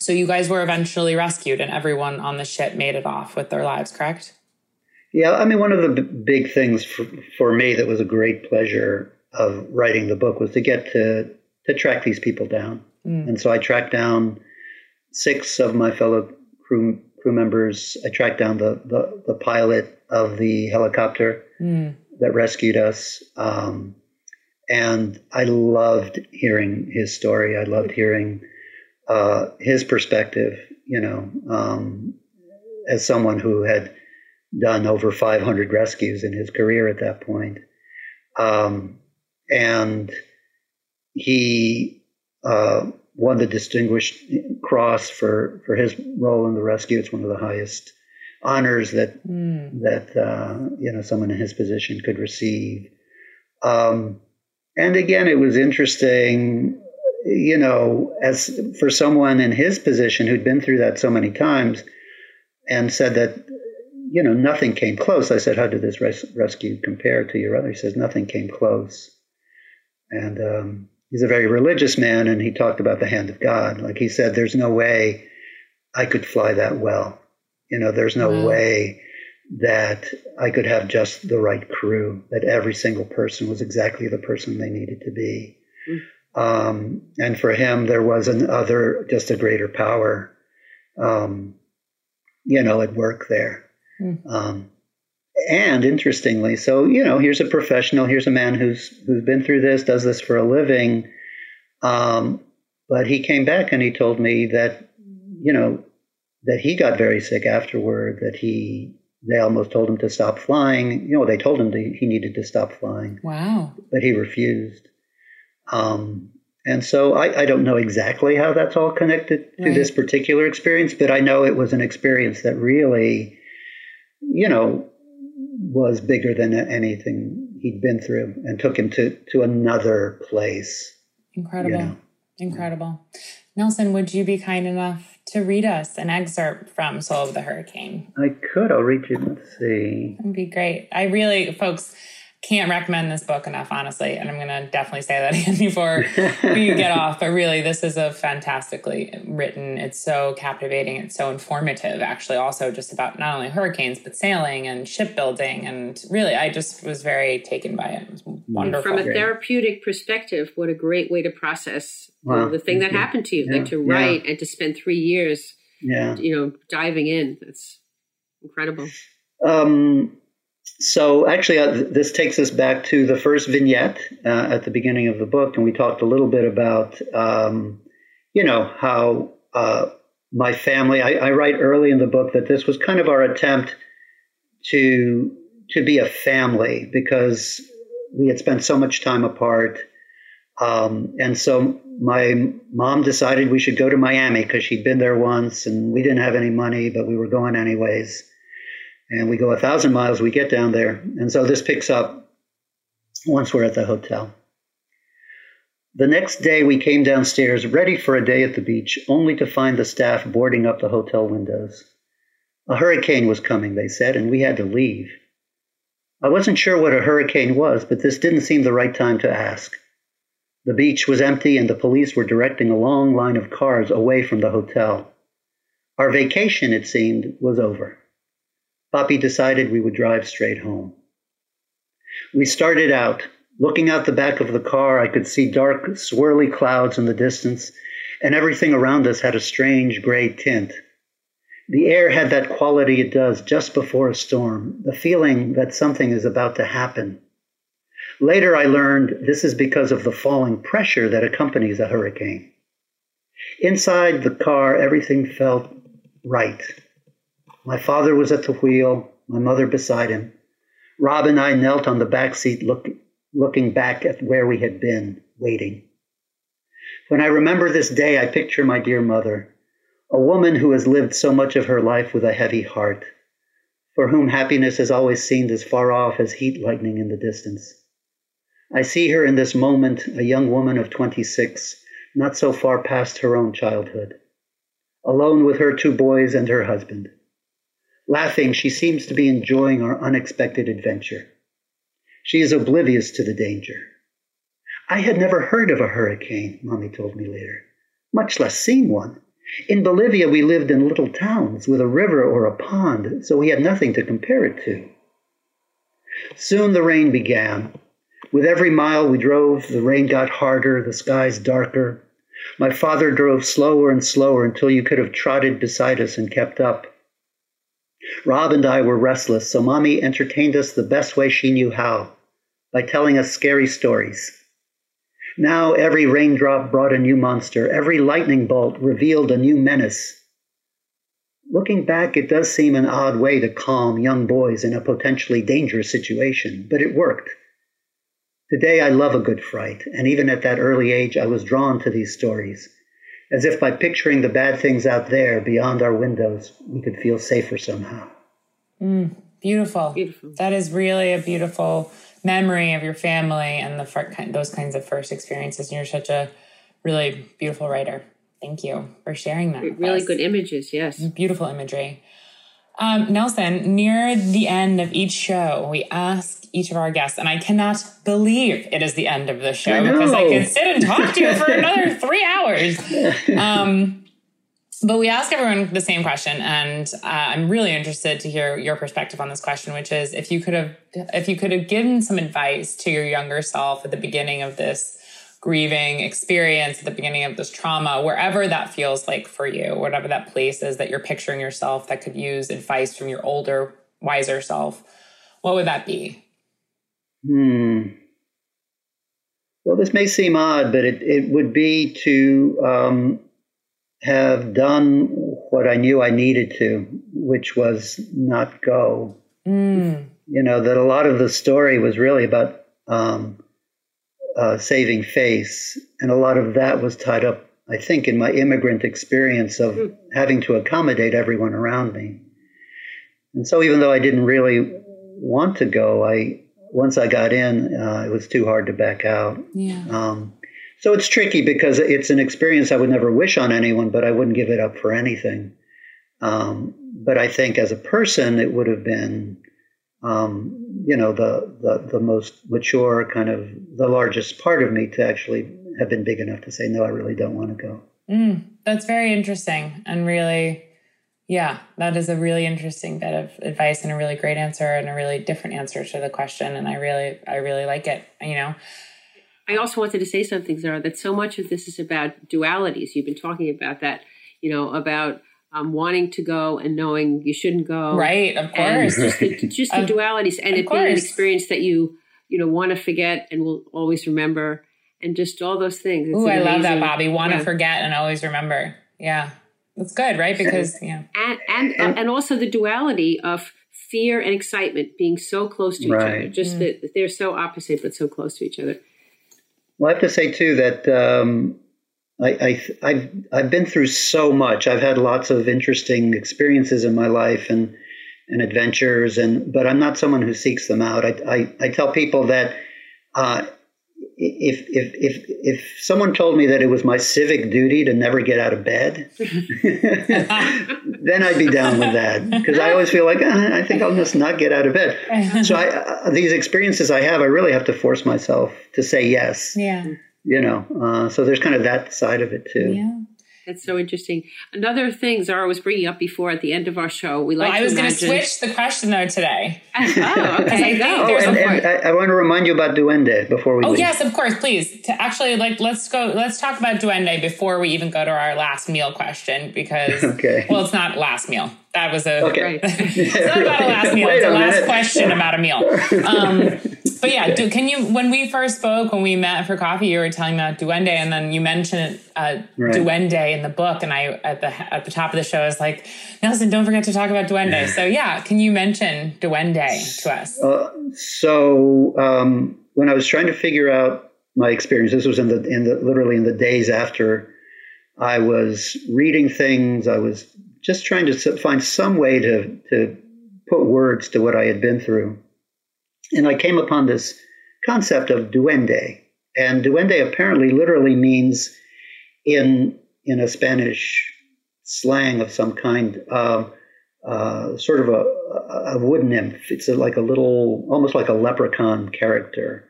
so you guys were eventually rescued, and everyone on the ship made it off with their lives, correct? Yeah, I mean, one of the b- big things for, for me that was a great pleasure of writing the book was to get to to track these people down, mm. and so I tracked down six of my fellow crew crew members. I tracked down the the, the pilot of the helicopter mm. that rescued us. Um, and I loved hearing his story. I loved hearing uh, his perspective, you know, um, as someone who had done over 500 rescues in his career at that point. Um, and he uh, won the Distinguished Cross for, for his role in the rescue. It's one of the highest honors that mm. that uh, you know someone in his position could receive. Um, and again, it was interesting you know, as for someone in his position who'd been through that so many times and said that, you know, nothing came close. I said, How did this res- rescue compare to your other? He says, Nothing came close. And um, he's a very religious man, and he talked about the hand of God. Like he said, There's no way I could fly that well. You know, there's no wow. way that I could have just the right crew, that every single person was exactly the person they needed to be. Mm. Um, and for him, there was another, just a greater power, um, you know, at work there. Mm. Um, and interestingly, so you know, here's a professional, here's a man who's who's been through this, does this for a living. Um, but he came back and he told me that, you know, that he got very sick afterward. That he they almost told him to stop flying. You know, they told him to, he needed to stop flying. Wow. But he refused. Um, and so I, I, don't know exactly how that's all connected to right. this particular experience, but I know it was an experience that really, you know, was bigger than anything he'd been through and took him to, to another place. Incredible. You know? Incredible. Nelson, would you be kind enough to read us an excerpt from Soul of the Hurricane? I could. I'll read you. Let's see. That'd be great. I really, folks, can't recommend this book enough, honestly. And I'm going to definitely say that again before we get off. But really, this is a fantastically written. It's so captivating. It's so informative, actually, also just about not only hurricanes, but sailing and shipbuilding. And really, I just was very taken by it. It was wonderful. From a therapeutic perspective, what a great way to process wow. the thing that happened to you, yeah. like to write yeah. and to spend three years, yeah. you know, diving in. That's incredible. Um, so actually, uh, this takes us back to the first vignette uh, at the beginning of the book, and we talked a little bit about, um, you know, how uh, my family. I, I, write early in the book that this was kind of our attempt to to be a family because we had spent so much time apart, um, and so my mom decided we should go to Miami because she'd been there once, and we didn't have any money, but we were going anyways and we go a thousand miles, we get down there. And so this picks up once we're at the hotel. The next day, we came downstairs ready for a day at the beach, only to find the staff boarding up the hotel windows. A hurricane was coming, they said, and we had to leave. I wasn't sure what a hurricane was, but this didn't seem the right time to ask. The beach was empty and the police were directing a long line of cars away from the hotel. Our vacation, it seemed, was over. Papi decided we would drive straight home. We started out. Looking out the back of the car, I could see dark, swirly clouds in the distance, and everything around us had a strange gray tint. The air had that quality it does just before a storm, the feeling that something is about to happen. Later, I learned this is because of the falling pressure that accompanies a hurricane. Inside the car, everything felt right. My father was at the wheel, my mother beside him. Rob and I knelt on the back seat, look, looking back at where we had been, waiting. When I remember this day, I picture my dear mother, a woman who has lived so much of her life with a heavy heart, for whom happiness has always seemed as far off as heat lightning in the distance. I see her in this moment, a young woman of 26, not so far past her own childhood, alone with her two boys and her husband. Laughing, she seems to be enjoying our unexpected adventure. She is oblivious to the danger. I had never heard of a hurricane, Mommy told me later, much less seen one. In Bolivia, we lived in little towns with a river or a pond, so we had nothing to compare it to. Soon the rain began. With every mile we drove, the rain got harder, the skies darker. My father drove slower and slower until you could have trotted beside us and kept up. Rob and I were restless, so Mommy entertained us the best way she knew how by telling us scary stories. Now every raindrop brought a new monster, every lightning bolt revealed a new menace. Looking back, it does seem an odd way to calm young boys in a potentially dangerous situation, but it worked. Today, I love a good fright, and even at that early age, I was drawn to these stories as if by picturing the bad things out there beyond our windows, we could feel safer somehow. Mm, beautiful. Beautiful. That is really a beautiful memory of your family and the those kinds of first experiences. And you're such a really beautiful writer. Thank you for sharing that. Really good images, yes. Beautiful imagery. Um, Nelson, near the end of each show, we ask each of our guests, and I cannot believe it is the end of the show I because I could sit and talk to you for another three hours. Um, but we ask everyone the same question, and uh, I'm really interested to hear your perspective on this question, which is if you could have if you could have given some advice to your younger self at the beginning of this grieving experience at the beginning of this trauma, wherever that feels like for you, whatever that place is that you're picturing yourself that could use advice from your older, wiser self, what would that be? Hmm. Well, this may seem odd, but it, it would be to um, have done what I knew I needed to, which was not go. Mm. You know, that a lot of the story was really about um, uh, saving face. And a lot of that was tied up, I think, in my immigrant experience of mm. having to accommodate everyone around me. And so, even though I didn't really want to go, I once I got in, uh, it was too hard to back out. Yeah. Um, so it's tricky because it's an experience I would never wish on anyone, but I wouldn't give it up for anything. Um, but I think as a person, it would have been um, you know, the, the, the most mature kind of the largest part of me to actually have been big enough to say, no, I really don't want to go. Mm, that's very interesting and really, yeah, that is a really interesting bit of advice and a really great answer and a really different answer to the question. And I really, I really like it. You know, I also wanted to say something, Zara, that so much of this is about dualities. You've been talking about that, you know, about um, wanting to go and knowing you shouldn't go. Right, of course. just the, just the dualities and it being an experience that you, you know, want to forget and will always remember and just all those things. Oh, I love that, Bobby. Want to yeah. forget and always remember. Yeah. That's good, right? Because, yeah. And, and, uh, and also the duality of fear and excitement being so close to right. each other. Just mm. that they're so opposite, but so close to each other. Well, I have to say, too, that um, I, I, have I've been through so much. I've had lots of interesting experiences in my life and and adventures, and but I'm not someone who seeks them out. I I, I tell people that uh, if if if if someone told me that it was my civic duty to never get out of bed, then I'd be down with that because I always feel like ah, I think I'll just not get out of bed. So I, uh, these experiences I have, I really have to force myself to say yes. Yeah. You know, uh, so there's kind of that side of it too. Yeah. That's so interesting. Another thing Zara was bringing up before at the end of our show, we like well, I was going to switch the question though today. oh, okay. oh, and, and I, I, want to remind you about Duende before we. Oh leave. yes, of course, please. To actually, like, let's go. Let's talk about Duende before we even go to our last meal question because, okay. well, it's not last meal. That was a okay. it's not about a last meal. Wait it's a, a last minute. question about a meal. Um, but yeah, do, can you? When we first spoke, when we met for coffee, you were telling me about Duende, and then you mentioned uh, Right. Duende in the book, and I at the at the top of the show I was like, Nelson, don't forget to talk about Duende. So yeah, can you mention Duende to us? Uh, so um, when I was trying to figure out my experience, this was in the in the literally in the days after I was reading things. I was just trying to find some way to to put words to what I had been through, and I came upon this concept of duende. And duende apparently literally means in in a Spanish slang of some kind. Um, uh, sort of a, a wood nymph. It's a, like a little, almost like a leprechaun character.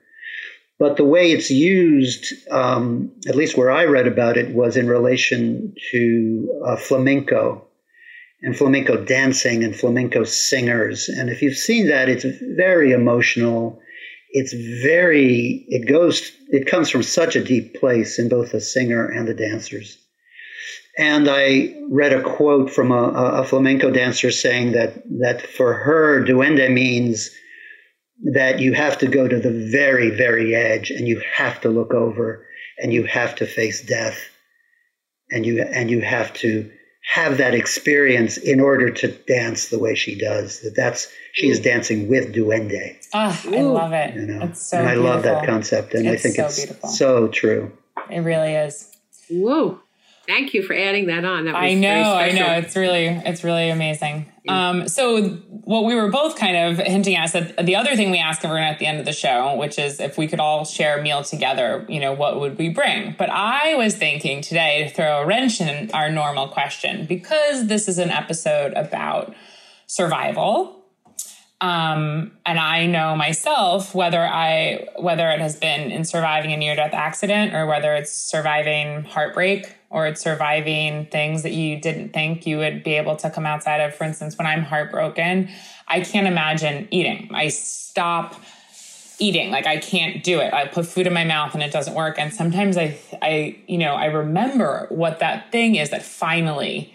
But the way it's used, um, at least where I read about it, was in relation to uh, flamenco and flamenco dancing and flamenco singers. And if you've seen that, it's very emotional. It's very, it goes, it comes from such a deep place in both the singer and the dancers. And I read a quote from a, a flamenco dancer saying that that for her, duende means that you have to go to the very, very edge, and you have to look over, and you have to face death, and you and you have to have that experience in order to dance the way she does. That that's she is dancing with duende. Oh, I love it. You know, It's so and I love that concept, and It's I think so it's beautiful. so true. It really is. Whoa. Thank you for adding that on. That was I know, I know. It's really, it's really amazing. Um, so what we were both kind of hinting at is that the other thing we ask everyone at the end of the show, which is if we could all share a meal together, you know, what would we bring? But I was thinking today to throw a wrench in our normal question because this is an episode about survival. Um, and I know myself whether I whether it has been in surviving a near death accident or whether it's surviving heartbreak or it's surviving things that you didn't think you would be able to come outside of. For instance, when I'm heartbroken, I can't imagine eating. I stop eating like i can't do it i put food in my mouth and it doesn't work and sometimes i i you know i remember what that thing is that finally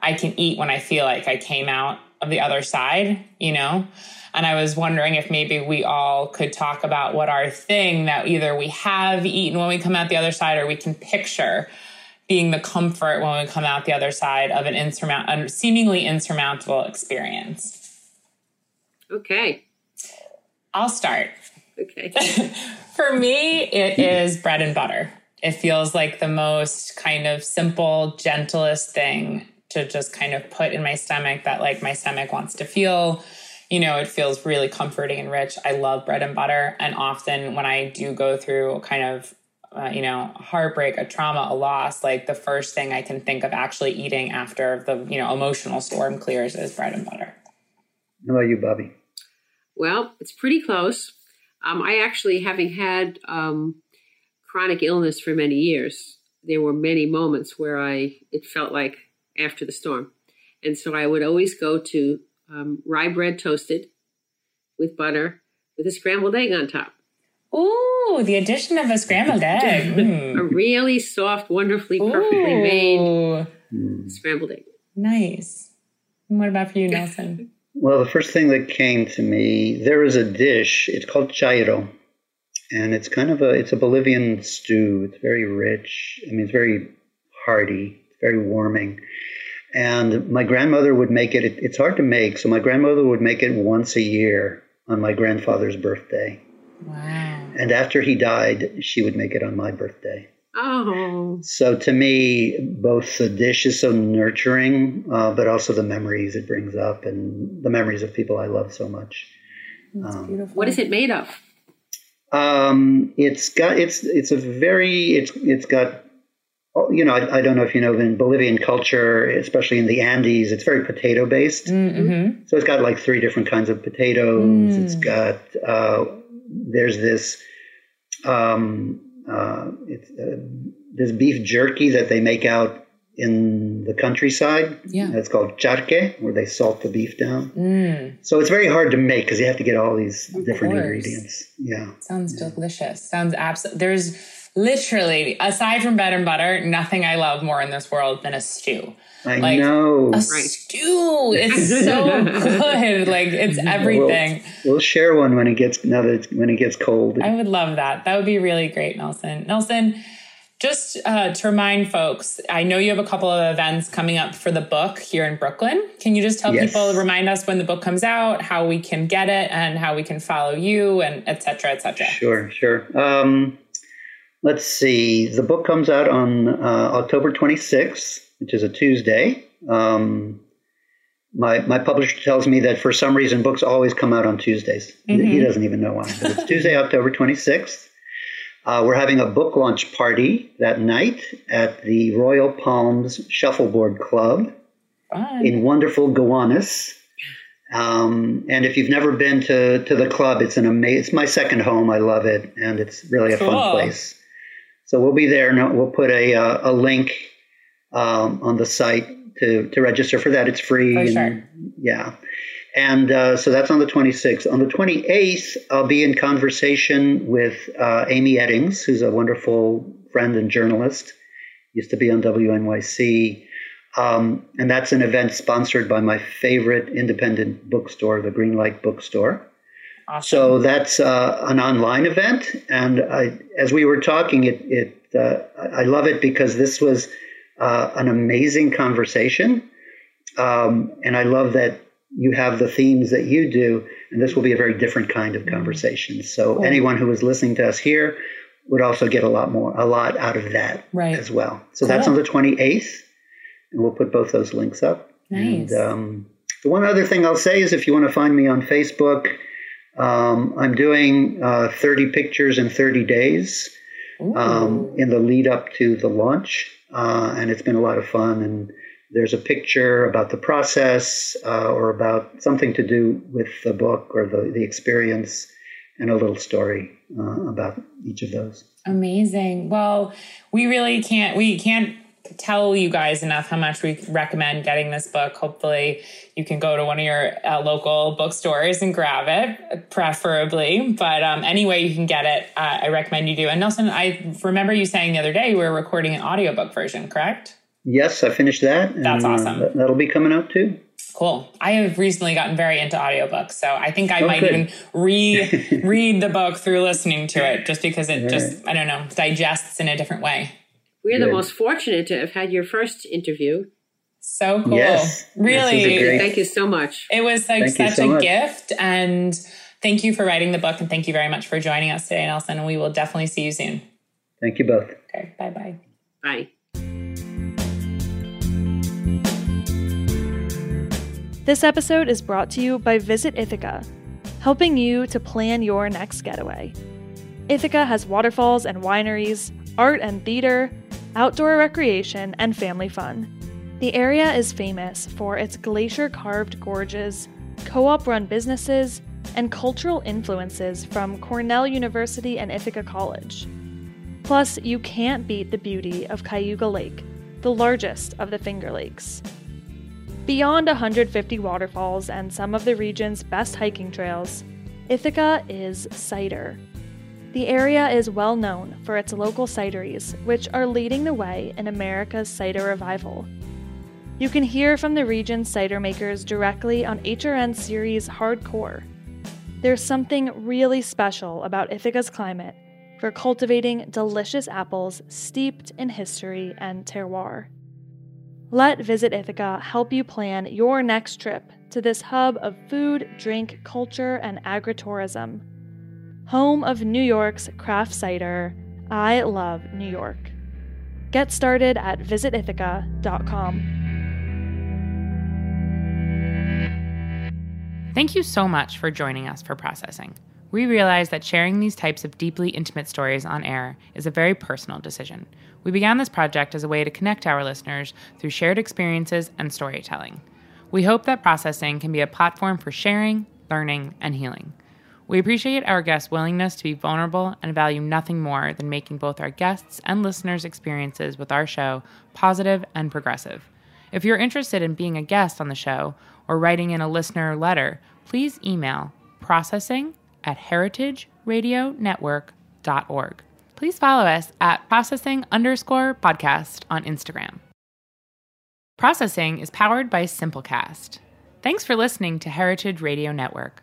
i can eat when i feel like i came out of the other side you know and i was wondering if maybe we all could talk about what our thing that either we have eaten when we come out the other side or we can picture being the comfort when we come out the other side of an insurmount a seemingly insurmountable experience Okay. i'll start Okay. For me, it is bread and butter. It feels like the most kind of simple, gentlest thing to just kind of put in my stomach that like my stomach wants to feel. You know, it feels really comforting and rich. I love bread and butter. And often when I do go through kind of, uh, you know, heartbreak, a trauma, a loss, like the first thing I can think of actually eating after the, you know, emotional storm clears is bread and butter. How about you, Bobby? Well, it's pretty close. Um, I actually, having had um, chronic illness for many years, there were many moments where I it felt like after the storm, and so I would always go to um, rye bread toasted with butter with a scrambled egg on top. Ooh, the addition of a scrambled egg. Mm. A really soft, wonderfully, perfectly made Ooh, Hmm. scrambled egg. nice. And what about for you, Nelson? Well, the first thing that came to me, there is a dish. It's called chairo, and it's kind of a it's a Bolivian stew. It's very rich. I mean, it's very hearty. It's very warming. And my grandmother would make it. it it's hard to make, so my grandmother would make it once a year on my grandfather's birthday. Wow. And after he died, she would make it on my birthday. Oh, So to me, both the dish is so nurturing, uh, but also the memories it brings up and the memories of people I love so much. That's Um, beautiful. what is it made of? Um, it's got it's it's a very it's it's got you know I, I, don't know if you know in Bolivian culture, especially in the Andes, it's very potato based. Mm-hmm. So it's got like three different kinds of potatoes. Mm. It's got uh, there's this um, uh, it's uh, this beef jerky that they make out in the countryside. Yeah. It's called charque, where they salt the beef down. Mm. So it's very hard to make because you have to get all these of different course. ingredients. Yeah. Sounds delicious. Sounds absolutely. There's literally, aside from bread and butter, nothing I love more in this world than a stew. I like, know. A right. stew It's so good. Like it's everything. We'll, we'll, share one when it gets now that when it gets cold. I would love that. That would be really great, Nelson. Nelson, just uh, to remind folks, I know you have a couple of events coming up for the book here in Brooklyn. Can you just tell yes. people, remind us when the book comes out, how we can get it, and how we can follow you, and et cetera, et cetera? Sure, sure. Um, let's see. The book comes out on uh, October 26th, which is a Tuesday. Um, my, my publisher tells me that for some reason books always come out on Tuesdays. Mm-hmm. He doesn't even know why. But it's Tuesday, October 26th. Uh, we're having a book launch party that night at the Royal Palms Shuffleboard Club Fun. in wonderful Gowanus. Um, and if you've never been to, to the club, it's an amazing. It's my second home. I love it, and it's really a cool. fun place. So we'll be there. And we'll put a uh, a link um, on the site to to register for that. It's free. For and, sure. Yeah. And uh, so that's on the 26th. On the 28th, I'll be in conversation with uh, Amy Eddings, who's a wonderful friend and journalist, used to be on WNYC. Um, and that's an event sponsored by my favorite independent bookstore, the Greenlight Bookstore. Awesome. So that's uh, an online event. And I, as we were talking, it, it uh, I love it because this was uh, an amazing conversation. Um, and I love that you have the themes that you do, and this will be a very different kind of conversation. So anyone who is listening to us here would also get a lot more, a lot out of that right. as well. So cool. that's on the 28th, and we'll put both those links up. Nice. And, um, the one other thing I'll say is if you want to find me on Facebook, um, I'm doing uh, 30 pictures in 30 days um, in the lead up to the launch, uh, and it's been a lot of fun. And there's a picture about the process uh, or about something to do with the book or the, the experience and a little story uh, about each of those. Amazing. Well we really can't we can't tell you guys enough how much we recommend getting this book hopefully you can go to one of your uh, local bookstores and grab it preferably but um, anyway you can get it uh, i recommend you do and nelson i remember you saying the other day we were recording an audiobook version correct Yes, I finished that. That's uh, awesome. Uh, that'll be coming out too. Cool. I have recently gotten very into audiobooks, so I think I oh, might good. even re read the book through listening to it, just because it just I don't know digests in a different way. We're good. the most fortunate to have had your first interview. So cool. Yes. Really. Thank you so much. It was like thank such so a much. gift, and thank you for writing the book, and thank you very much for joining us today, Nelson. And we will definitely see you soon. Thank you both. Okay. Bye-bye. Bye. This episode is brought to you by Visit Ithaca, helping you to plan your next getaway. Ithaca has waterfalls and wineries, art and theater, outdoor recreation, and family fun. The area is famous for its glacier carved gorges, co op run businesses, and cultural influences from Cornell University and Ithaca College. Plus, you can't beat the beauty of Cayuga Lake, the largest of the Finger Lakes. Beyond 150 waterfalls and some of the region's best hiking trails, Ithaca is cider. The area is well known for its local cideries, which are leading the way in America's cider revival. You can hear from the region's cider makers directly on HRN series Hardcore. There's something really special about Ithaca's climate for cultivating delicious apples steeped in history and terroir. Let Visit Ithaca help you plan your next trip to this hub of food, drink, culture, and agritourism. Home of New York's craft cider, I love New York. Get started at visitithaca.com. Thank you so much for joining us for processing. We realize that sharing these types of deeply intimate stories on air is a very personal decision. We began this project as a way to connect our listeners through shared experiences and storytelling. We hope that processing can be a platform for sharing, learning, and healing. We appreciate our guests' willingness to be vulnerable and value nothing more than making both our guests' and listeners' experiences with our show positive and progressive. If you're interested in being a guest on the show or writing in a listener letter, please email processing at heritageradionetwork.org. Please follow us at processing underscore podcast on Instagram. Processing is powered by Simplecast. Thanks for listening to Heritage Radio Network,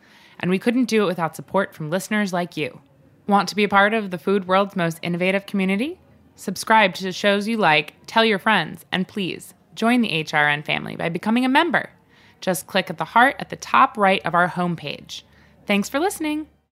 And we couldn't do it without support from listeners like you. Want to be a part of the food world's most innovative community? Subscribe to shows you like, tell your friends, and please join the HRN family by becoming a member. Just click at the heart at the top right of our homepage. Thanks for listening.